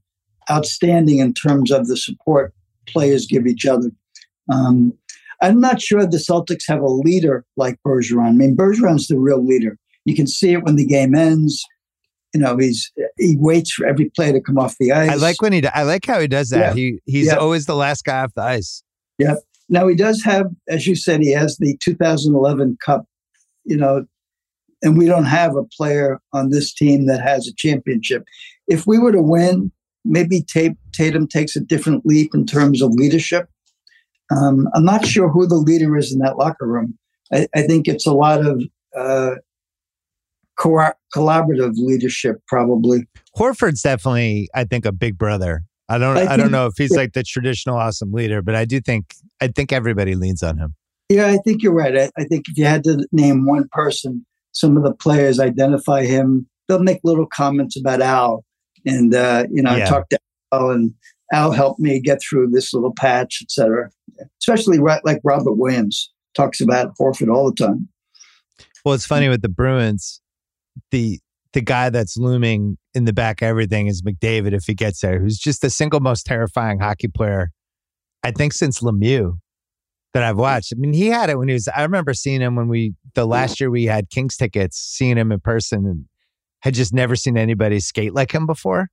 outstanding in terms of the support players give each other. Um, I'm not sure the Celtics have a leader like Bergeron. I mean, Bergeron's the real leader. You can see it when the game ends. You know, he's he waits for every player to come off the ice. I like when he. I like how he does that. Yeah. He he's yeah. always the last guy off the ice. Yep. Now he does have, as you said, he has the 2011 Cup. You know, and we don't have a player on this team that has a championship. If we were to win, maybe Tatum takes a different leap in terms of leadership. Um, I'm not sure who the leader is in that locker room. I, I think it's a lot of uh, co- collaborative leadership, probably. Horford's definitely, I think, a big brother. I don't, I, I don't know if he's like the traditional awesome leader, but I do think, I think everybody leans on him. Yeah, I think you're right. I, I think if you had to name one person some of the players identify him. They'll make little comments about Al, and uh, you know, yeah. talk to Al, and Al helped me get through this little patch, etc. Especially right, like Robert Williams talks about Horford all the time. Well, it's funny with the Bruins, the the guy that's looming in the back of everything is McDavid if he gets there, who's just the single most terrifying hockey player, I think, since Lemieux that I've watched. I mean, he had it when he was. I remember seeing him when we the last year we had Kings tickets, seeing him in person, and had just never seen anybody skate like him before.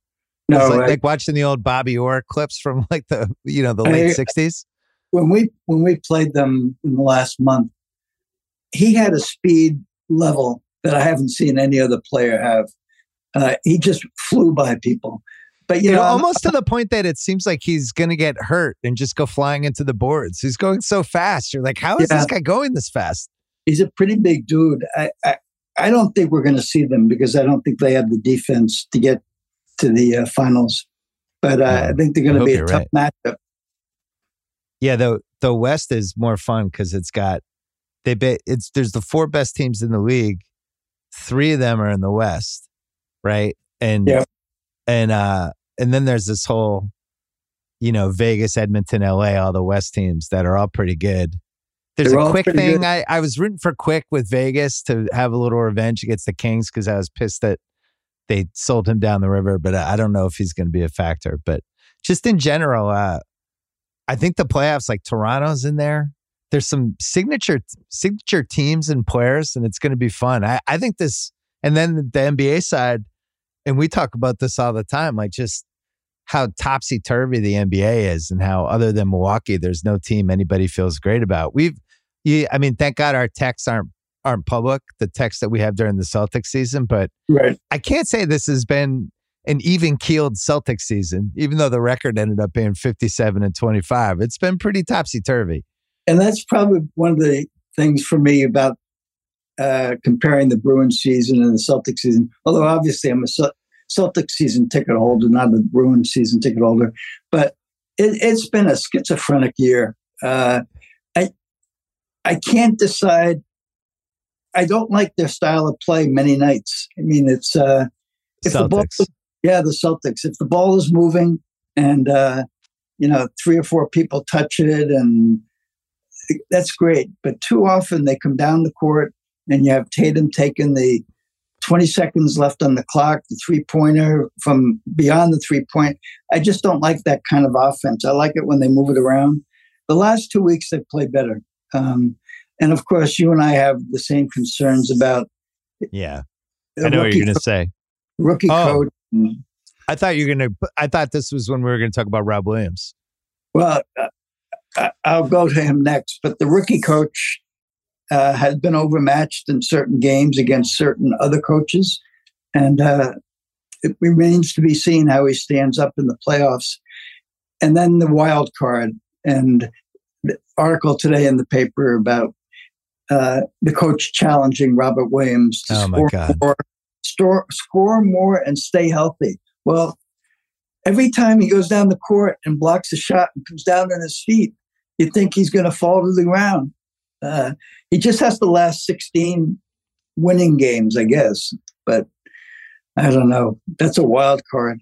No, like, like, watching the old Bobby Orr clips from like the you know the late sixties. When we when we played them in the last month, he had a speed level that I haven't seen any other player have. Uh, he just flew by people. But you, you know, know almost to the point that it seems like he's going to get hurt and just go flying into the boards. He's going so fast. You're like, how is yeah. this guy going this fast? He's a pretty big dude. I, I, I don't think we're going to see them because I don't think they have the defense to get to the uh, finals. But uh, I think they're going to be a tough right. matchup. Yeah, the the West is more fun because it's got they bet it's there's the four best teams in the league. Three of them are in the West, right? And yeah and uh and then there's this whole you know vegas edmonton la all the west teams that are all pretty good. There's They're a quick thing I, I was rooting for quick with vegas to have a little revenge against the kings because i was pissed that they sold him down the river but i don't know if he's going to be a factor. But just in general uh i think the playoffs like toronto's in there. There's some signature signature teams and players and it's going to be fun. I, I think this and then the nba side and we talk about this all the time, like just how topsy turvy the NBA is, and how other than Milwaukee, there's no team anybody feels great about. We've, yeah, I mean, thank God our texts aren't aren't public, the texts that we have during the Celtics season, but right. I can't say this has been an even keeled Celtics season, even though the record ended up being 57 and 25. It's been pretty topsy turvy. And that's probably one of the things for me about uh, comparing the Bruins season and the Celtics season. Although obviously I'm a Celtics season ticket holder, not a Bruins season ticket holder. But it, has been a schizophrenic year. Uh, I I can't decide. I don't like their style of play many nights. I mean, it's uh, if Celtics. the ball, yeah, the Celtics. If the ball is moving and uh, you know three or four people touch it, and that's great. But too often they come down the court and you have Tatum taking the 20 seconds left on the clock, the three pointer from beyond the three point. I just don't like that kind of offense. I like it when they move it around. The last two weeks they've played better. Um, and of course, you and I have the same concerns about. Yeah, I know what you're going to say. Rookie oh, coach. I thought you were going to. I thought this was when we were going to talk about Rob Williams. Well, uh, I'll go to him next. But the rookie coach uh, has been overmatched in certain games against certain other coaches. And uh, it remains to be seen how he stands up in the playoffs. And then the wild card and the article today in the paper about uh, the coach challenging Robert Williams to oh score, more, store, score more and stay healthy. Well, every time he goes down the court and blocks a shot and comes down on his feet, you think he's going to fall to the ground. Uh, he just has to last 16 winning games, I guess. But I don't know. That's a wild card.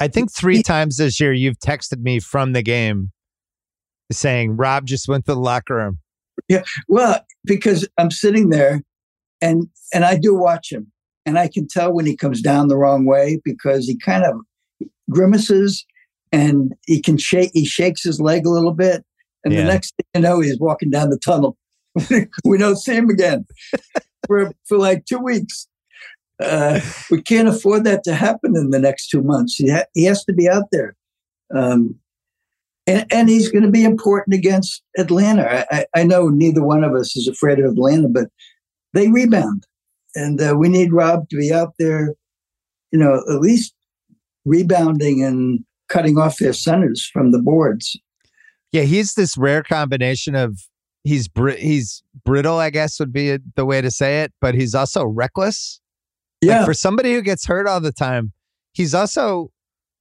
I think three times this year you've texted me from the game saying Rob just went to the locker room. Yeah, well, because I'm sitting there and and I do watch him and I can tell when he comes down the wrong way because he kind of grimaces and he can shake he shakes his leg a little bit and yeah. the next thing you know he's walking down the tunnel we don't see him again for, for like two weeks. Uh, we can't afford that to happen in the next two months. He, ha- he has to be out there. Um, and, and, he's going to be important against Atlanta. I, I, know neither one of us is afraid of Atlanta, but they rebound. And uh, we need Rob to be out there, you know, at least rebounding and cutting off their centers from the boards. Yeah, he's this rare combination of he's br- he's brittle, I guess would be the way to say it, but he's also reckless. Yeah. Like for somebody who gets hurt all the time, he's also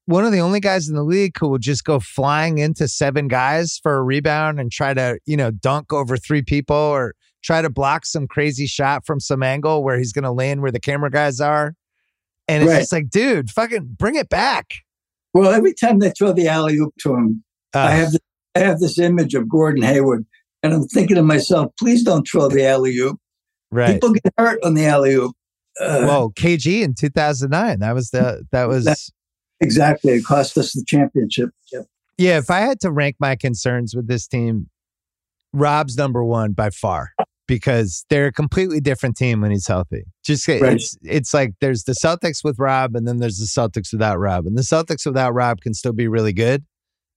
one of the only guys in the league who will just go flying into seven guys for a rebound and try to, you know, dunk over three people or try to block some crazy shot from some angle where he's going to land where the camera guys are. And it's right. just like, dude, fucking bring it back. Well, every time they throw the alley oop to him, uh, I have I have this image of Gordon Hayward and I'm thinking to myself, please don't throw the alley oop. Right. People get hurt on the alley oop. Uh, well, KG in 2009. That was the, that was. Exactly. It cost us the championship. Yep. Yeah. If I had to rank my concerns with this team, Rob's number one by far because they're a completely different team when he's healthy. Just right. it's it's like there's the Celtics with Rob and then there's the Celtics without Rob. And the Celtics without Rob can still be really good,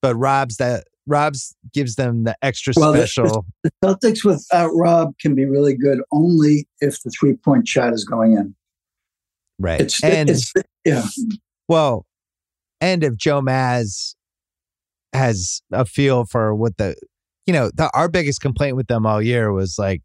but Rob's that Rob's gives them the extra well, special. The, the, Celtics without Rob can be really good only if the three point shot is going in. Right. It's, and it's, yeah. Well, and if Joe Maz has a feel for what the, you know, the, our biggest complaint with them all year was like,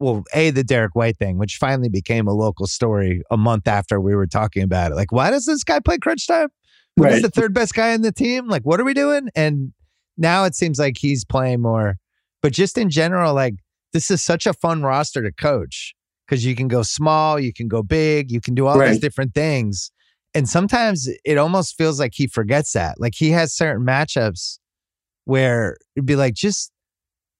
well, a the Derrick White thing, which finally became a local story a month after we were talking about it. Like, why does this guy play crunch time? Right. He's the third best guy in the team. Like, what are we doing? And now it seems like he's playing more. But just in general, like this is such a fun roster to coach because you can go small, you can go big, you can do all right. these different things. And sometimes it almost feels like he forgets that. Like he has certain matchups where it'd be like just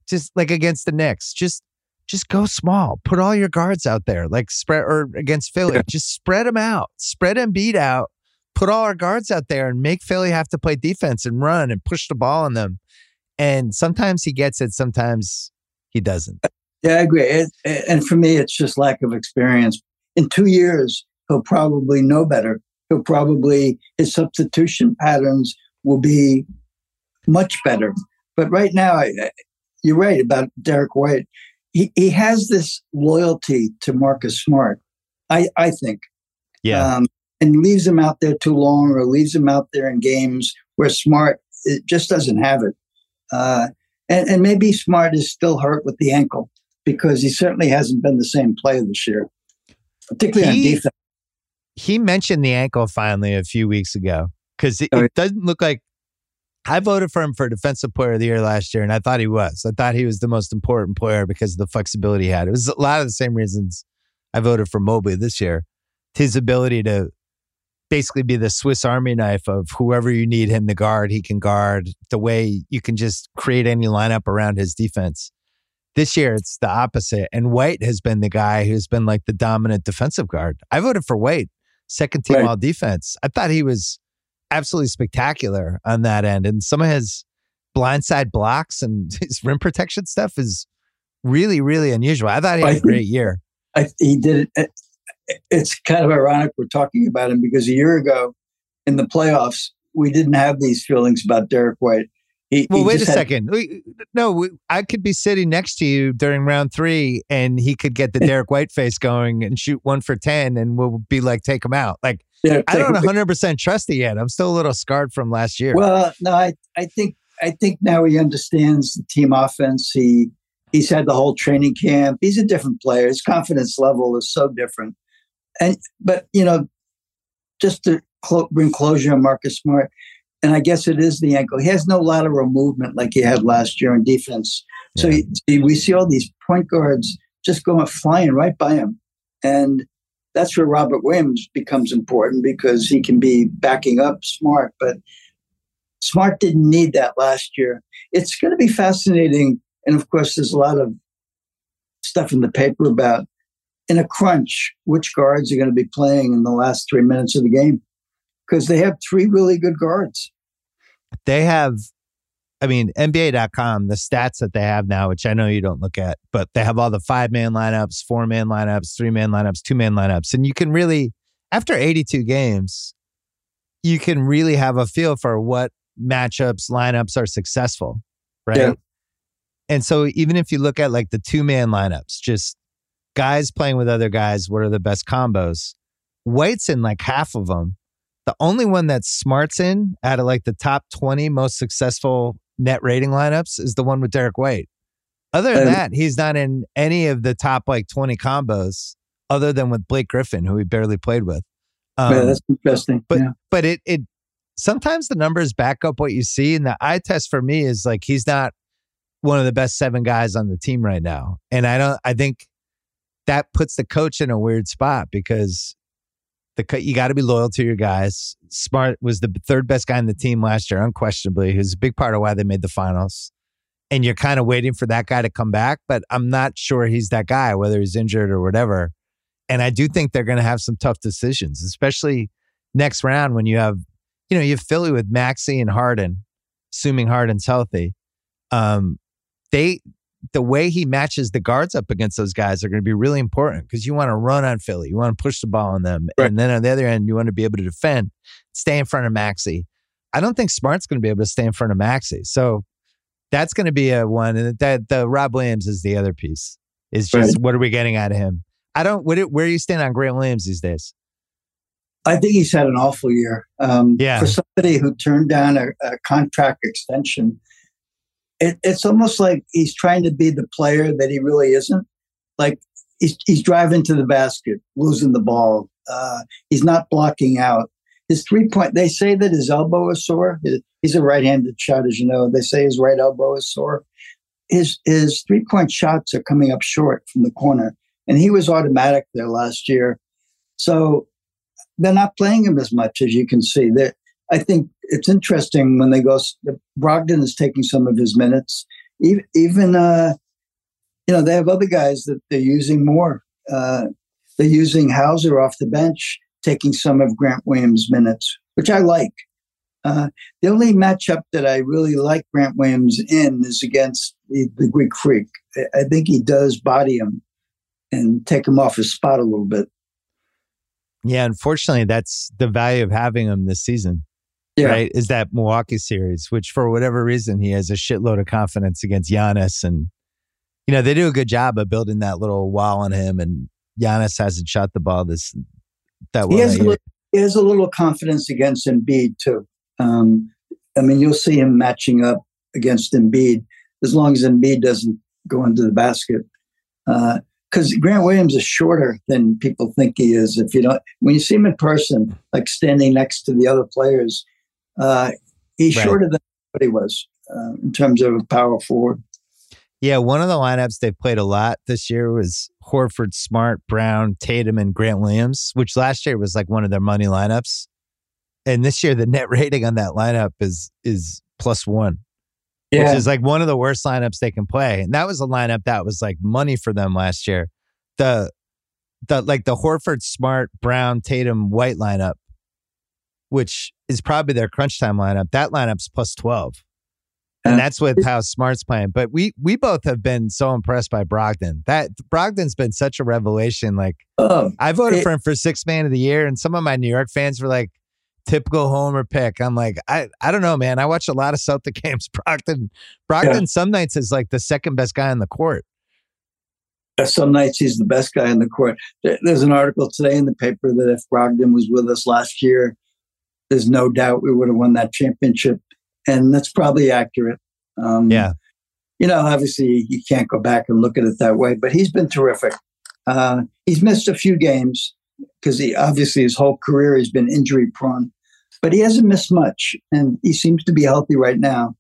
just like against the Knicks, just just go small. Put all your guards out there, like spread or against Philly. Yeah. Just spread them out. Spread Embiid out put all our guards out there and make Philly have to play defense and run and push the ball on them. And sometimes he gets it, sometimes he doesn't. Yeah, I agree. It, and for me, it's just lack of experience. In two years, he'll probably know better. He'll probably, his substitution patterns will be much better. But right now, I, you're right about Derrick White. He, he has this loyalty to Marcus Smart, I, I think. Yeah. Um, and leaves them out there too long or leaves them out there in games where Smart it just doesn't have it. Uh, and, and maybe Smart is still hurt with the ankle because he certainly hasn't been the same player this year, particularly he, on defense. He mentioned the ankle finally a few weeks ago because it, it doesn't look like I voted for him for Defensive Player of the Year last year, and I thought he was. I thought he was the most important player because of the flexibility he had. It was a lot of the same reasons I voted for Mobley this year. His ability to basically be the Swiss Army knife of whoever you need him to guard, he can guard. The way you can just create any lineup around his defense. This year, it's the opposite. And White has been the guy who's been like the dominant defensive guard. I voted for White, second team right. all defense. I thought he was absolutely spectacular on that end. And some of his blindside blocks and his rim protection stuff is really, really unusual. I thought he had I a great year. I, he did it. Eh, It's kind of ironic we're talking about him because a year ago in the playoffs, we didn't have these feelings about Derrick White. He, well, he wait a had, second. no, I could be sitting next to you during round three, and he could get the Derrick White face going and shoot one for ten, and we'll be like, take him out. Like yeah, I don't 100 percent trust it yet. I'm still a little scarred from last year. Well, no, I, I think I think now he understands the team offense. He he's had the whole training camp. He's a different player. His confidence level is so different. And but you know, just to bring closure on Marcus Smart, and I guess it is the ankle. He has no lateral movement like he had last year in defense. So he, we see all these point guards just going flying right by him, and that's where Robert Williams becomes important because he can be backing up Smart. But Smart didn't need that last year. It's going to be fascinating, and of course, there's a lot of stuff in the paper about in a crunch which guards are going to be playing in the last three minutes of the game because they have three really good guards. They have, I mean, NBA.com, the stats that they have now, which I know you don't look at, but they have all the five man lineups, four man lineups, three man lineups, two man lineups. And you can really, after 82 games, you can really have a feel for what matchups, lineups are successful, right? Yeah. And so even if you look at like the two man lineups, just guys playing with other guys, what are the best combos? White's in like half of them. The only one that Smart's in out of like the top 20 most successful net rating lineups is the one with Derrick White. Other than um, that, he's not in any of the top like 20 combos other than with Blake Griffin, who he barely played with. Um, yeah, that's interesting. But yeah. but it it sometimes the numbers back up what you see. And the eye test for me is like he's not one of the best seven guys on the team right now. And I don't I think that puts the coach in a weird spot because the you got to be loyal to your guys. Smart was the third best guy in the team last year, unquestionably. He was a big part of why they made the finals. And you're kind of waiting for that guy to come back, but I'm not sure he's that guy, whether he's injured or whatever. And I do think they're going to have some tough decisions, especially next round when you have, you know, you have Philly with Maxey and Harden, assuming Harden's healthy. Um, they the way he matches the guards up against those guys are going to be really important because you want to run on Philly, you want to push the ball on them, right. and then on the other end, you want to be able to defend, stay in front of Maxey. I don't think Smart's going to be able to stay in front of Maxey, so that's going to be a one. And that the Rob Williams is the other piece. Is just right. what are we getting out of him? I don't. What, where are you stand on Grant Williams these days? I think he's had an awful year. Um, yeah. For somebody who turned down a, a contract extension it, it's almost like he's trying to be the player that he really isn't. Like he's, he's driving to the basket, losing the ball. Uh, he's not blocking out. His three point, they say that his elbow is sore. He's a right handed shot, as you know. They say his right elbow is sore. His, his three point shots are coming up short from the corner. And he was automatic there last year. So they're not playing him as much as you can see. They're, I think it's interesting when they go. Brogdon is taking some of his minutes. Even, even uh, you know, they have other guys that they're using more. Uh, they're using Hauser off the bench, taking some of Grant Williams' minutes, which I like. Uh, the only matchup that I really like Grant Williams in is against the, the Greek Freak. I think he does body him and take him off his spot a little bit. Yeah, unfortunately, that's the value of having him this season yeah. right? Is that Milwaukee series, which for whatever reason he has a shitload of confidence against Giannis, and you know they do a good job of building that little wall on him. And Giannis hasn't shot the ball this that well. He has, a little, he has a little confidence against Embiid too. Um, I mean, you'll see him matching up against Embiid as long as Embiid doesn't go into the basket. because uh, Grant Williams is shorter than people think he is. If you don't, when you see him in person, like standing next to the other players, uh, he's right. shorter than what he was uh, in terms of a power forward. Yeah, one of the lineups they played a lot this year was Horford, Smart, Brown, Tatum, and Grant Williams, which last year was like one of their money lineups. And this year, the net rating on that lineup is is plus one, yeah. which is like one of the worst lineups they can play. And that was a lineup that was like money for them last year. The the like the Horford, Smart, Brown, Tatum, White lineup, which is probably their crunch time lineup. That lineup's plus twelve and that's with how Smart's playing. But we we both have been so impressed by Brogdon. That Brogdon's been such a revelation. Like um, I voted it, for him for six man of the year, and some of my New York fans were like, "Typical homer pick." I'm like, I I don't know, man. I watch a lot of Celtic games. Brogdon Brogdon yeah. some nights is like the second best guy on the court. Some nights he's the best guy in the court. There's an article today in the paper that if Brogdon was with us last year, there's no doubt we would have won that championship and that's probably accurate. Um, yeah. You know, obviously you can't go back and look at it that way, but he's been terrific. Uh, he's missed a few games because he obviously his whole career has been injury prone, but he hasn't missed much, and he seems to be healthy right now.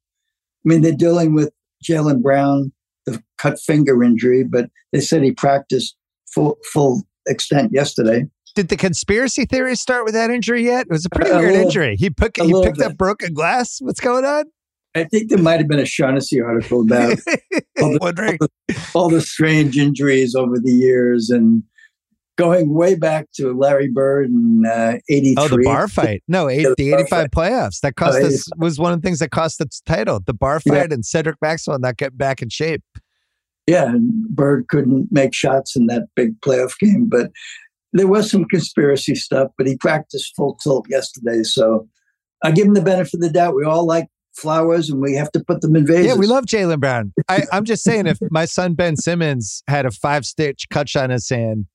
I mean, they're dealing with Jaylen Brown, the cut finger injury, but they said he practiced full full extent yesterday did the conspiracy theory start with that injury yet? It was a pretty a weird little, injury. He put he picked bit. up broken glass. What's going on? I think there might have been a Shaughnessy article about all, the, all, the, all, the, strange injuries over the years and going way back to Larry Bird in uh, 83. Oh, the bar fight. No, eight, the 85 fight. playoffs. That cost oh, us, was one of the things that cost us title. The bar fight yeah. and Cedric Maxwell not getting back in shape. Yeah, and Bird couldn't make shots in that big playoff game. But there was some conspiracy stuff, but he practiced full tilt yesterday. So I give him the benefit of the doubt. We all like flowers and we have to put them in vases. Yeah, we love Jaylen Brown. I, am just saying, if my son Ben Simmons had a five stitch cut on his hand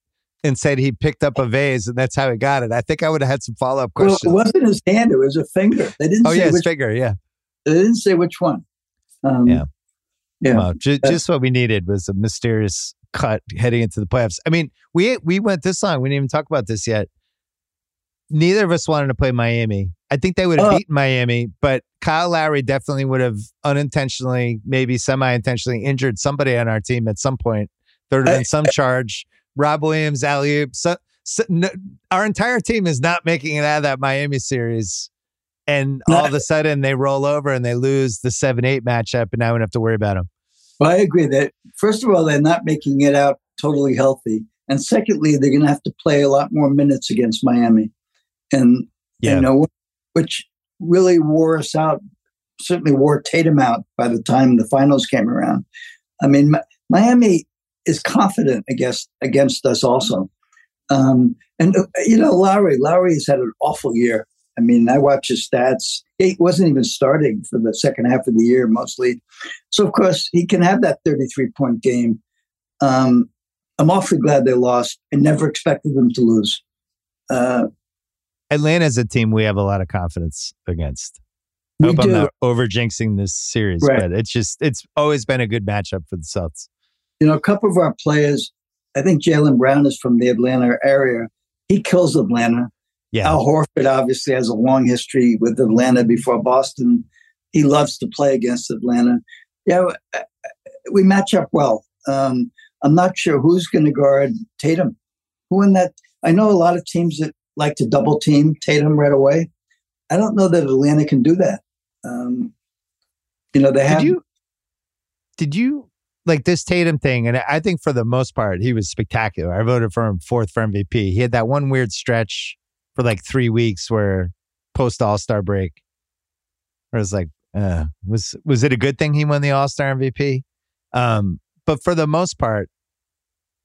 and said he picked up a vase and that's how he got it, I think I would have had some follow up questions. Well, it wasn't his hand, it was a finger. They didn't oh, say yeah, which, finger, yeah. They didn't say which one. Um, yeah. Yeah. Well, ju- just what we needed was a mysterious cut heading into the playoffs. I mean, we we went this long. We didn't even talk about this yet. Neither of us wanted to play Miami. I think they would have uh, beaten Miami, but Kyle Lowry definitely would have unintentionally, maybe semi-intentionally injured somebody on our team at some point. There would have been some charge. Rob Williams, alley so, so no, our entire team is not making it out of that Miami series. And all of a sudden they roll over and they lose the 7 8 matchup, and now we don't have to worry about them. Well, I agree that first of all, they're not making it out totally healthy, and secondly, they're going to have to play a lot more minutes against Miami, and yeah. you know, which really wore us out. Certainly wore Tatum out by the time the finals came around. I mean, Miami is confident against against us also, um, and uh, you know, Lowry Lowry has had an awful year. I mean, I watch his stats. He wasn't even starting for the second half of the year mostly. So, of course, he can have that 33 point game. Um, I'm awfully glad they lost. I never expected them to lose. Uh, Atlanta's a team we have a lot of confidence against. I hope do. I'm not over jinxing this series, right. but it's just, it's always been a good matchup for the Celtics. You know, a couple of our players, I think Jaylen Brown is from the Atlanta area. He kills Atlanta. Yeah. Al Horford obviously has a long history with Atlanta before Boston. He loves to play against Atlanta. Yeah, we match up well. Um, I'm not sure who's going to guard Tatum. Who in that? I know a lot of teams that like to double team Tatum right away. I don't know that Atlanta can do that. Um, you know, they have. Did you, did you like this Tatum thing? And I think for the most part, he was spectacular. I voted for him fourth for MVP. He had that one weird stretch for like three weeks where post All Star break, where it's like, uh, was was it a good thing he won the All Star MVP? Um, but for the most part,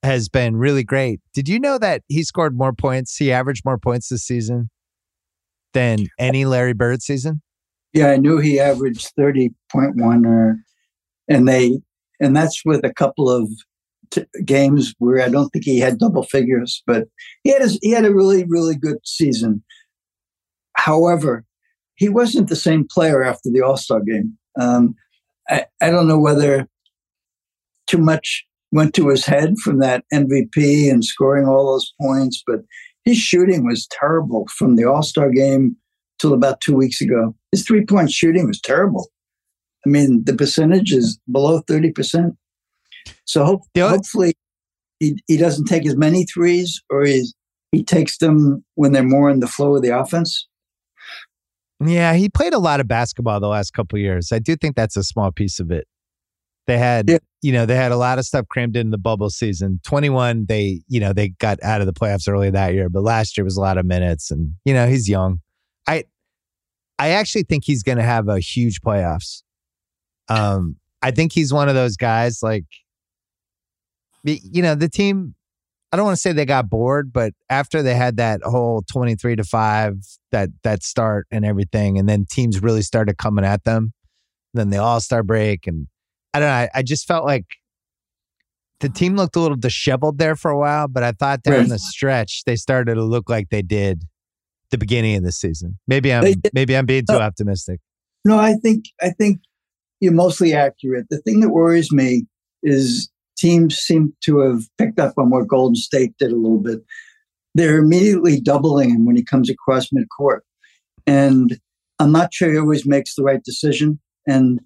has been really great. Did you know that he scored more points? He averaged more points this season than any Larry Bird season. Yeah, I knew he averaged thirty point one, or and they and that's with a couple of t- games where I don't think he had double figures, but he had his, he had a really really good season. However, he wasn't the same player after the All Star game. Um, I, I don't know whether too much went to his head from that MVP and scoring all those points, but his shooting was terrible from the All Star game till about two weeks ago. His three point shooting was terrible. I mean, the percentage is below 30%. So hope, hopefully he, he doesn't take as many threes or he's, he takes them when they're more in the flow of the offense. Yeah, he played a lot of basketball the last couple years. I do think that's a small piece of it. They had, yeah. you know, they had a lot of stuff crammed in the bubble season. 21, they, you know, they got out of the playoffs early that year, but last year was a lot of minutes and, you know, he's young. I I actually think he's going to have a huge playoffs. Um I think he's one of those guys like you know, the team I don't want to say they got bored, but after they had that whole 23 to 5 that that start and everything and then teams really started coming at them, then the All-Star break and I don't know, I, I just felt like the team looked a little disheveled there for a while, but I thought down right. the stretch they started to look like they did the beginning of the season. Maybe I'm maybe I'm being too uh, optimistic. No, I think I think you're mostly accurate. The thing that worries me is teams seem to have picked up on what Golden State did a little bit. They're immediately doubling him when he comes across midcourt. And I'm not sure he always makes the right decision. And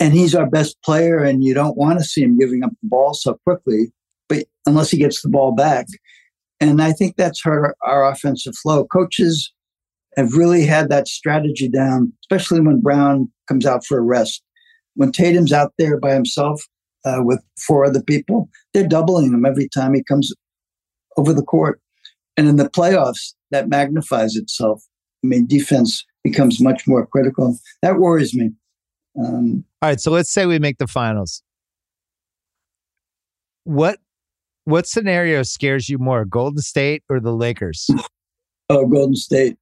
and he's our best player, and you don't want to see him giving up the ball so quickly, but unless he gets the ball back. And I think that's hurt our offensive flow. Coaches have really had that strategy down, especially when Brown comes out for a rest. When Tatum's out there by himself uh, with four other people, they're doubling him every time he comes over the court. And in the playoffs, that magnifies itself. I mean, defense becomes much more critical. That worries me. Um, All right, so let's say we make the finals. What what scenario scares you more, Golden State or the Lakers? Oh, Golden State.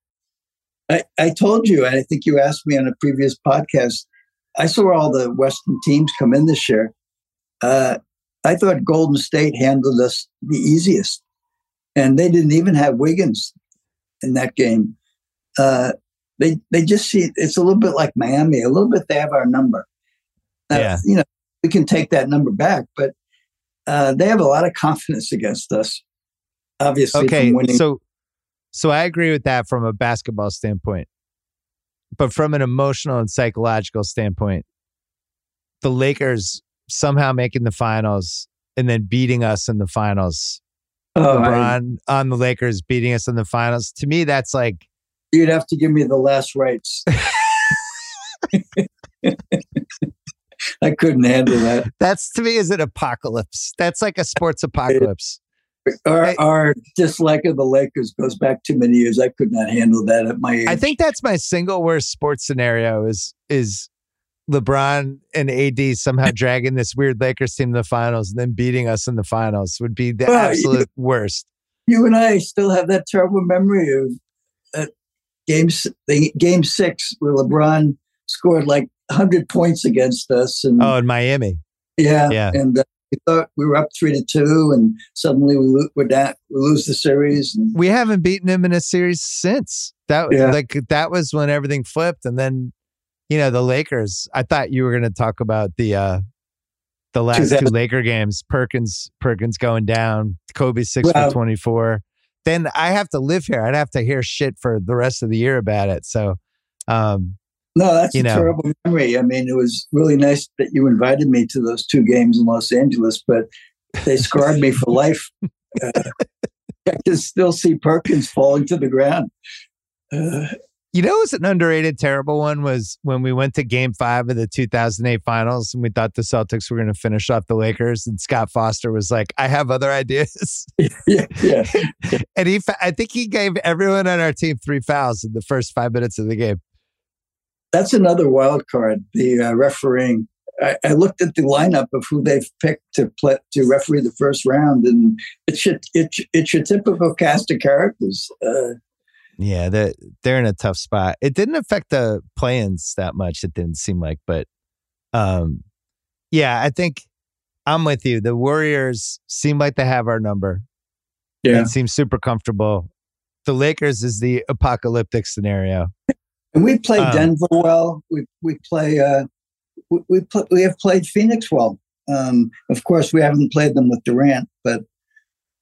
I, I told you, and I think you asked me on a previous podcast. I saw all the Western teams come in this year. Uh, I thought Golden State handled us the easiest, and they didn't even have Wiggins in that game. Uh, they they just see it's a little bit like Miami. A little bit they have our number. Uh, yeah. You know, we can take that number back, but uh, they have a lot of confidence against us. Obviously, okay. So, so I agree with that from a basketball standpoint, but from an emotional and psychological standpoint, the Lakers somehow making the finals and then beating us in the finals. Oh, LeBron I, on the Lakers beating us in the finals. To me, that's like you'd have to give me the last rites. I couldn't handle that. That's to me is an apocalypse. That's like a sports apocalypse. Our, I, our dislike of the Lakers goes back too many years. I could not handle that at my age. I think that's my single worst sports scenario is is LeBron and AD somehow dragging this weird Lakers team to the finals and then beating us in the finals would be the well, absolute you, worst. You and I still have that terrible memory of uh, games, the game six where LeBron scored like 100 points against us. And, oh, in Miami. Yeah. Yeah. And uh, we thought we were up three to two, and suddenly we, lo- we're down, we lose the series. And, we haven't beaten him in a series since. That yeah. like that was when everything flipped, and then you know the Lakers. I thought you were going to talk about the uh the last two Laker games. Perkins Perkins going down. Kobe six well, for twenty four. Then I have to live here. I'd have to hear shit for the rest of the year about it. So um no, that's a know. terrible memory. I mean, it was really nice that you invited me to those two games in Los Angeles, but they scarred me for life. Uh, I can still see Perkins falling to the ground. Uh, you know, it was an underrated, terrible one was when we went to game five of the 2008 finals and we thought the Celtics were going to finish off the Lakers. And Scott Foster was like, I have other ideas. yeah, yeah. and he, I think he gave everyone on our team three fouls in the first five minutes of the game that's another wild card. The uh, refereeing. I, I, looked at the lineup of who they've picked to play, to referee the first round, and it's your, it's, it's your typical cast of characters. Uh, yeah, they're they're in a tough spot. It didn't affect the plans that much. It didn't seem like, but um, yeah, I think I'm with you. The Warriors seem like they have our number. Yeah, it seems super comfortable. The Lakers is the apocalyptic scenario. And we play um, Denver well. We we play uh, we we, we have played Phoenix well. Um, of course, we haven't played them with Durant, but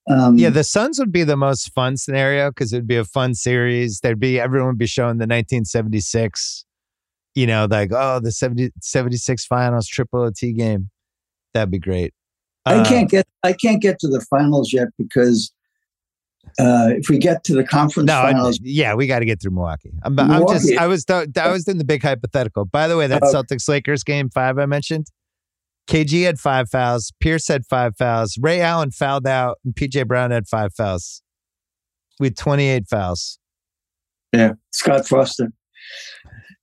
um, yeah, the Suns would be the most fun scenario because it'd be a fun series. There'd be everyone would be showing the 1976, you know, like oh the 70, 76 finals triple OT game. That'd be great. Uh, I can't get I can't get to the finals yet because uh, if we get to the conference no, finals, I, yeah, we got to get through Milwaukee. I'm, Milwaukee. I'm just I was I was in the big hypothetical. By the way, that uh, Celtics Lakers game five I mentioned. KG had five fouls. Pierce had five fouls. Ray Allen fouled out, and PJ Brown had five fouls. We had 28 fouls. Yeah, Scott Foster.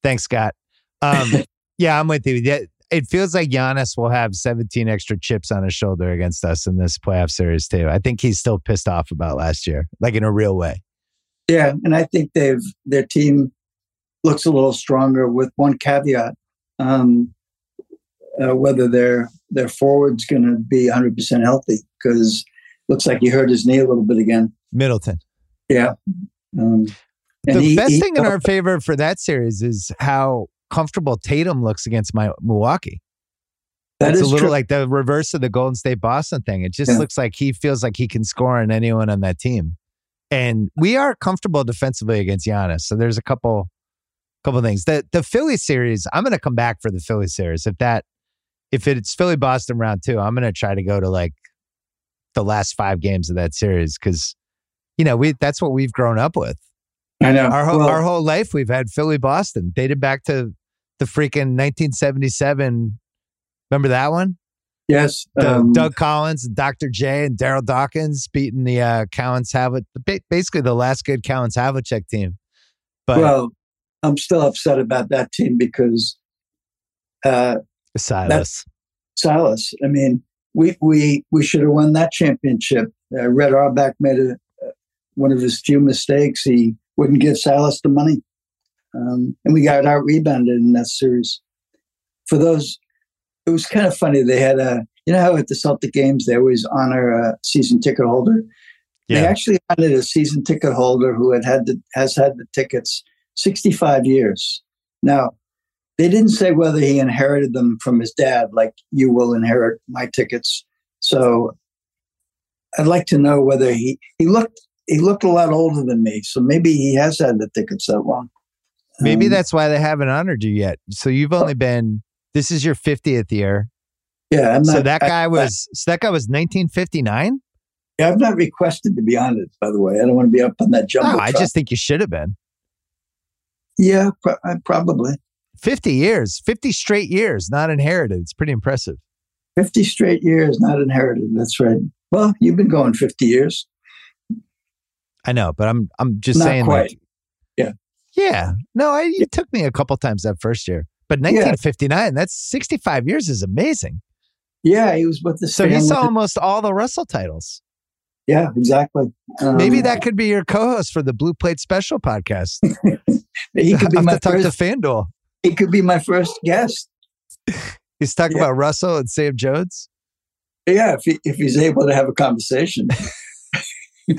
Thanks, Scott. Um, yeah, I'm with you. It feels like Giannis will have 17 extra chips on his shoulder against us in this playoff series too. I think he's still pissed off about last year, like in a real way. Yeah, and I think they've their team looks a little stronger with one caveat. Um, uh, whether their their forward's going to be 100% healthy because looks like he hurt his knee a little bit again. Middleton. Yeah. Um, the he, best he, thing in our favor for that series is how comfortable Tatum looks against my Milwaukee. That's a little true. like the reverse of the Golden State Boston thing. It just yeah. looks like he feels like he can score on anyone on that team. And we are comfortable defensively against Giannis. So there's a couple couple things. The the Philly series, I'm gonna come back for the Philly series. If that if it's Philly Boston round two, I'm gonna try to go to like the last five games of that series because you know we that's what we've grown up with. I know our whole, well, our whole life we've had Philly Boston dated back to the freaking 1977. Remember that one? Yes, um, Doug Collins, and Dr. J, and Darryl Dawkins beating the uh, Cowens Havlicek, basically the last good Cowens Havlicek team. But well, I'm still upset about that team because uh, Silas. Silas. I mean, we we we should have won that championship. Uh, Red Auerbach made a, uh, one of his few mistakes. He wouldn't give Silas the money, um, and we got out rebounded in that series. For those, it was kind of funny. They had a you know how at the Celtic games they always honor a season ticket holder. Yeah. They actually honored a season ticket holder who had had the, has had the tickets 65 years. Now, they didn't say whether he inherited them from his dad, like you will inherit my tickets. So I'd like to know whether he he looked he looked a lot older than me, so maybe he has had the tickets that long. Maybe um, that's why they haven't honored you yet. So you've only been this is your fiftieth year. Yeah, I'm not, so that guy I, was so that guy was 1959. Yeah, I've not requested to be honored. By the way, I don't want to be up on that jump. No, I just think you should have been. Yeah, pro- probably. 50 years, 50 straight years, not inherited. It's pretty impressive. 50 straight years, not inherited. That's right. Well, you've been going 50 years. I know, but I'm I'm just not saying quite. like Yeah. Yeah. No, I, it took me a couple times that first year. But 1959, yeah. that's 65 years is amazing. Yeah, he was with the So he saw almost all the Russell titles. Yeah, exactly. Um, Maybe that could be your co-host for the Blue Plate Special podcast. he could be my to talk to FanDuel he could be my first guest. He's talking yeah. about Russell and Sam Jones. Yeah, if he, if he's able to have a conversation.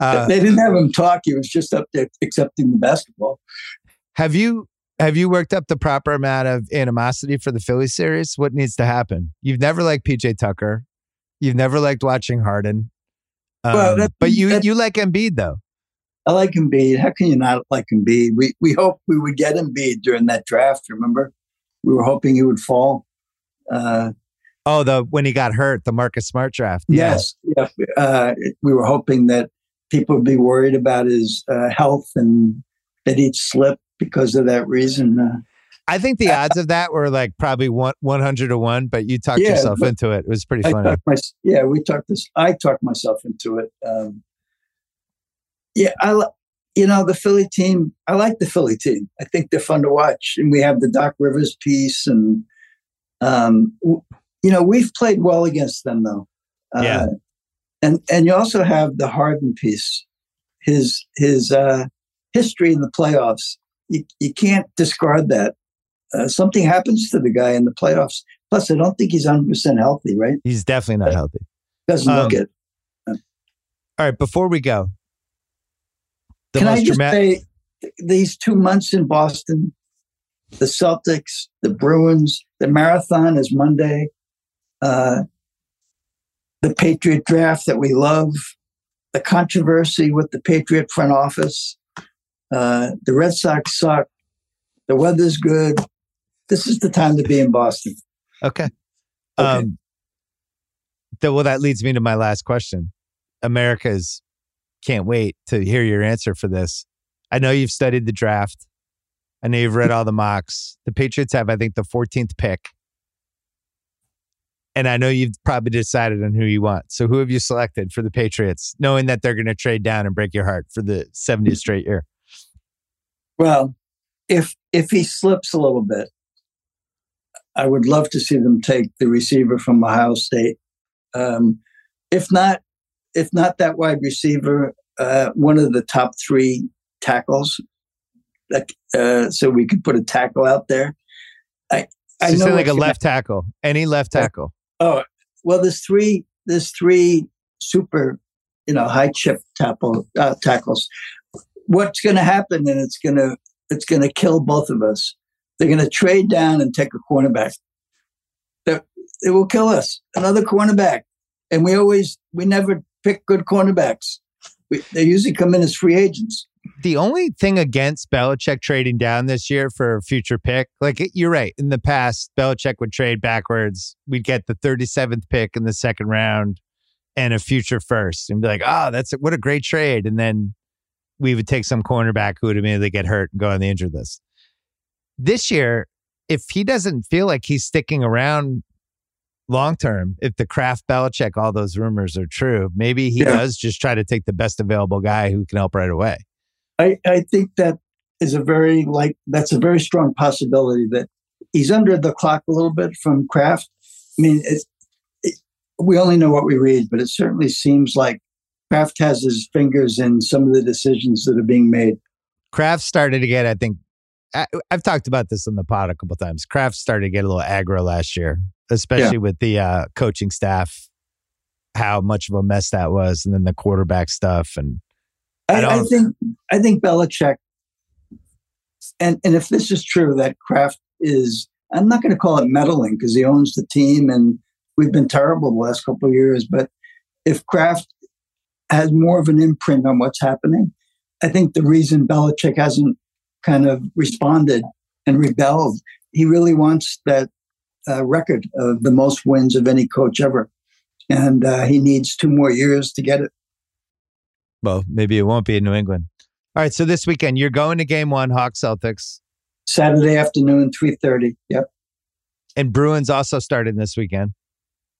uh, they didn't have him talk. He was just up there accepting the basketball. Have you have you worked up the proper amount of animosity for the Philly series? What needs to happen? You've never liked PJ Tucker. You've never liked watching Harden. Um, well, but you you like Embiid though. I like Embiid. How can you not like Embiid? We we hoped we would get Embiid during that draft. Remember, we were hoping he would fall. Uh, oh, the when he got hurt, the Marcus Smart draft. Yes, yeah. Uh, we were hoping that people would be worried about his uh, health and that he'd slip because of that reason. Uh, I think the odds of that were like probably one one hundred to one, but you talked yeah, yourself into it. It was pretty funny. My, yeah, we talked this. I talked myself into it. Um, yeah, I you know the Philly team. I like the Philly team. I think they're fun to watch, and we have the Doc Rivers piece, and um, you know we've played well against them though. Uh, yeah, and and you also have the Harden piece. His his uh, history in the playoffs. You you can't discard that. Uh, something happens to the guy in the playoffs. Plus, I don't think he's 100 percent healthy. Right? He's definitely not healthy. Doesn't um, look it. All right, before we go, the Can I just say these two months in Boston, the Celtics, the Bruins. The marathon is Monday. Uh, the Patriot draft that we love, the controversy with the Patriot front office, uh, the Red Sox suck, the weather's good. This is the time to be in Boston. Okay. okay. Um, the, well, that leads me to my last question. America's can't wait to hear your answer for this. I know you've studied the draft. I know you've read all the mocks. The Patriots have, I think, the 14th pick. And I know you've probably decided on who you want. So who have you selected for the Patriots, knowing that they're going to trade down and break your heart for the 70th straight year? Well, if if he slips a little bit, I would love to see them take the receiver from Ohio State. Um, if not, if not that wide receiver, uh, one of the top three tackles. Uh, so we could put a tackle out there. I, I know like a left tackle, any left tackle. Oh well, there's three. There's three super, you know, high chip tackle uh, tackles. What's going to happen? And it's going to it's going to kill both of us. They're going to trade down and take a cornerback. They're, it will kill us. Another cornerback, and we always we never pick good cornerbacks. We, they usually come in as free agents. The only thing against Belichick trading down this year for a future pick, like you're right. In the past, Belichick would trade backwards. We'd get the 37th pick in the second round and a future first, and be like, "Oh, that's what a great trade!" And then we would take some cornerback who would immediately get hurt and go on the injured list. This year, if he doesn't feel like he's sticking around long term, if the Kraft Belichick, all those rumors are true, maybe he yeah. does just try to take the best available guy who can help right away. I, I think that is a very like that's a very strong possibility that he's under the clock a little bit from Kraft. I mean, it, we only know what we read, but it certainly seems like Kraft has his fingers in some of the decisions that are being made. Kraft started to get, I think, I, have talked about this in the pod a couple times. Kraft started to get a little aggro last year, especially yeah. with the uh, coaching staff, how much of a mess that was, and then the quarterback stuff. And I, I, I think I think Belichick, and and if this is true, that Kraft is, I'm not going to call it meddling because he owns the team, and we've been terrible the last couple of years. But if Kraft has more of an imprint on what's happening. I think the reason Belichick hasn't kind of responded and rebelled, he really wants that uh, record of the most wins of any coach ever. And uh, he needs two more years to get it. Well, maybe it won't be in New England. All right. So this weekend, you're going to game one, Hawks Celtics. Saturday afternoon, 3.30. Yep. And Bruins also started this weekend.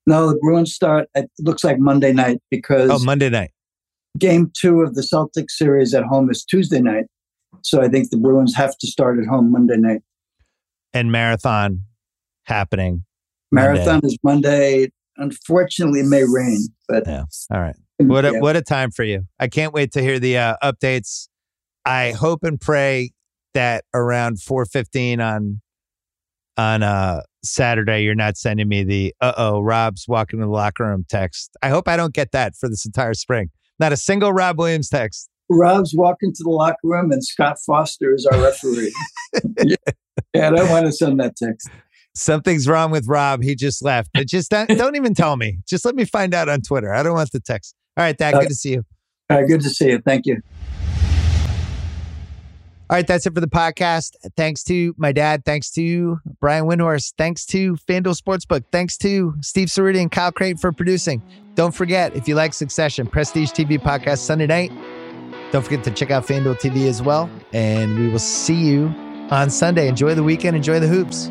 No, the Bruins start, it looks like Monday night because. Oh, Monday night game two of the Celtics series at home is Tuesday night. So I think the Bruins have to start at home Monday night. And marathon happening. Marathon Monday. is Monday. Unfortunately, it may rain, but yeah. All right. What a, yeah. what a time for you! I can't wait to hear the uh, updates. I hope and pray that around four fifteen on on uh, Saturday, you're not sending me the "uh oh, Rob's walking to the locker room" text. I hope I don't get that for this entire spring. Not a single Rob Williams text. Rob's walking to the locker room and Scott Foster is our referee. yeah. yeah, I don't want to send that text. Something's wrong with Rob. He just left. It just don't, don't even tell me. Just let me find out on Twitter. I don't want the text. All right, Dad. Uh, good to see you. All right, good to see you. Thank you. All right, that's it for the podcast. Thanks to my dad. Thanks to Brian Windhorst. Thanks to FanDuel Sportsbook. Thanks to Steve Cerruti and Kyle Crichton for producing. Don't forget, if you like Succession, Prestige TV podcast Sunday night. Don't forget to check out FanDuel TV as well. And we will see you on Sunday. Enjoy the weekend. Enjoy the hoops.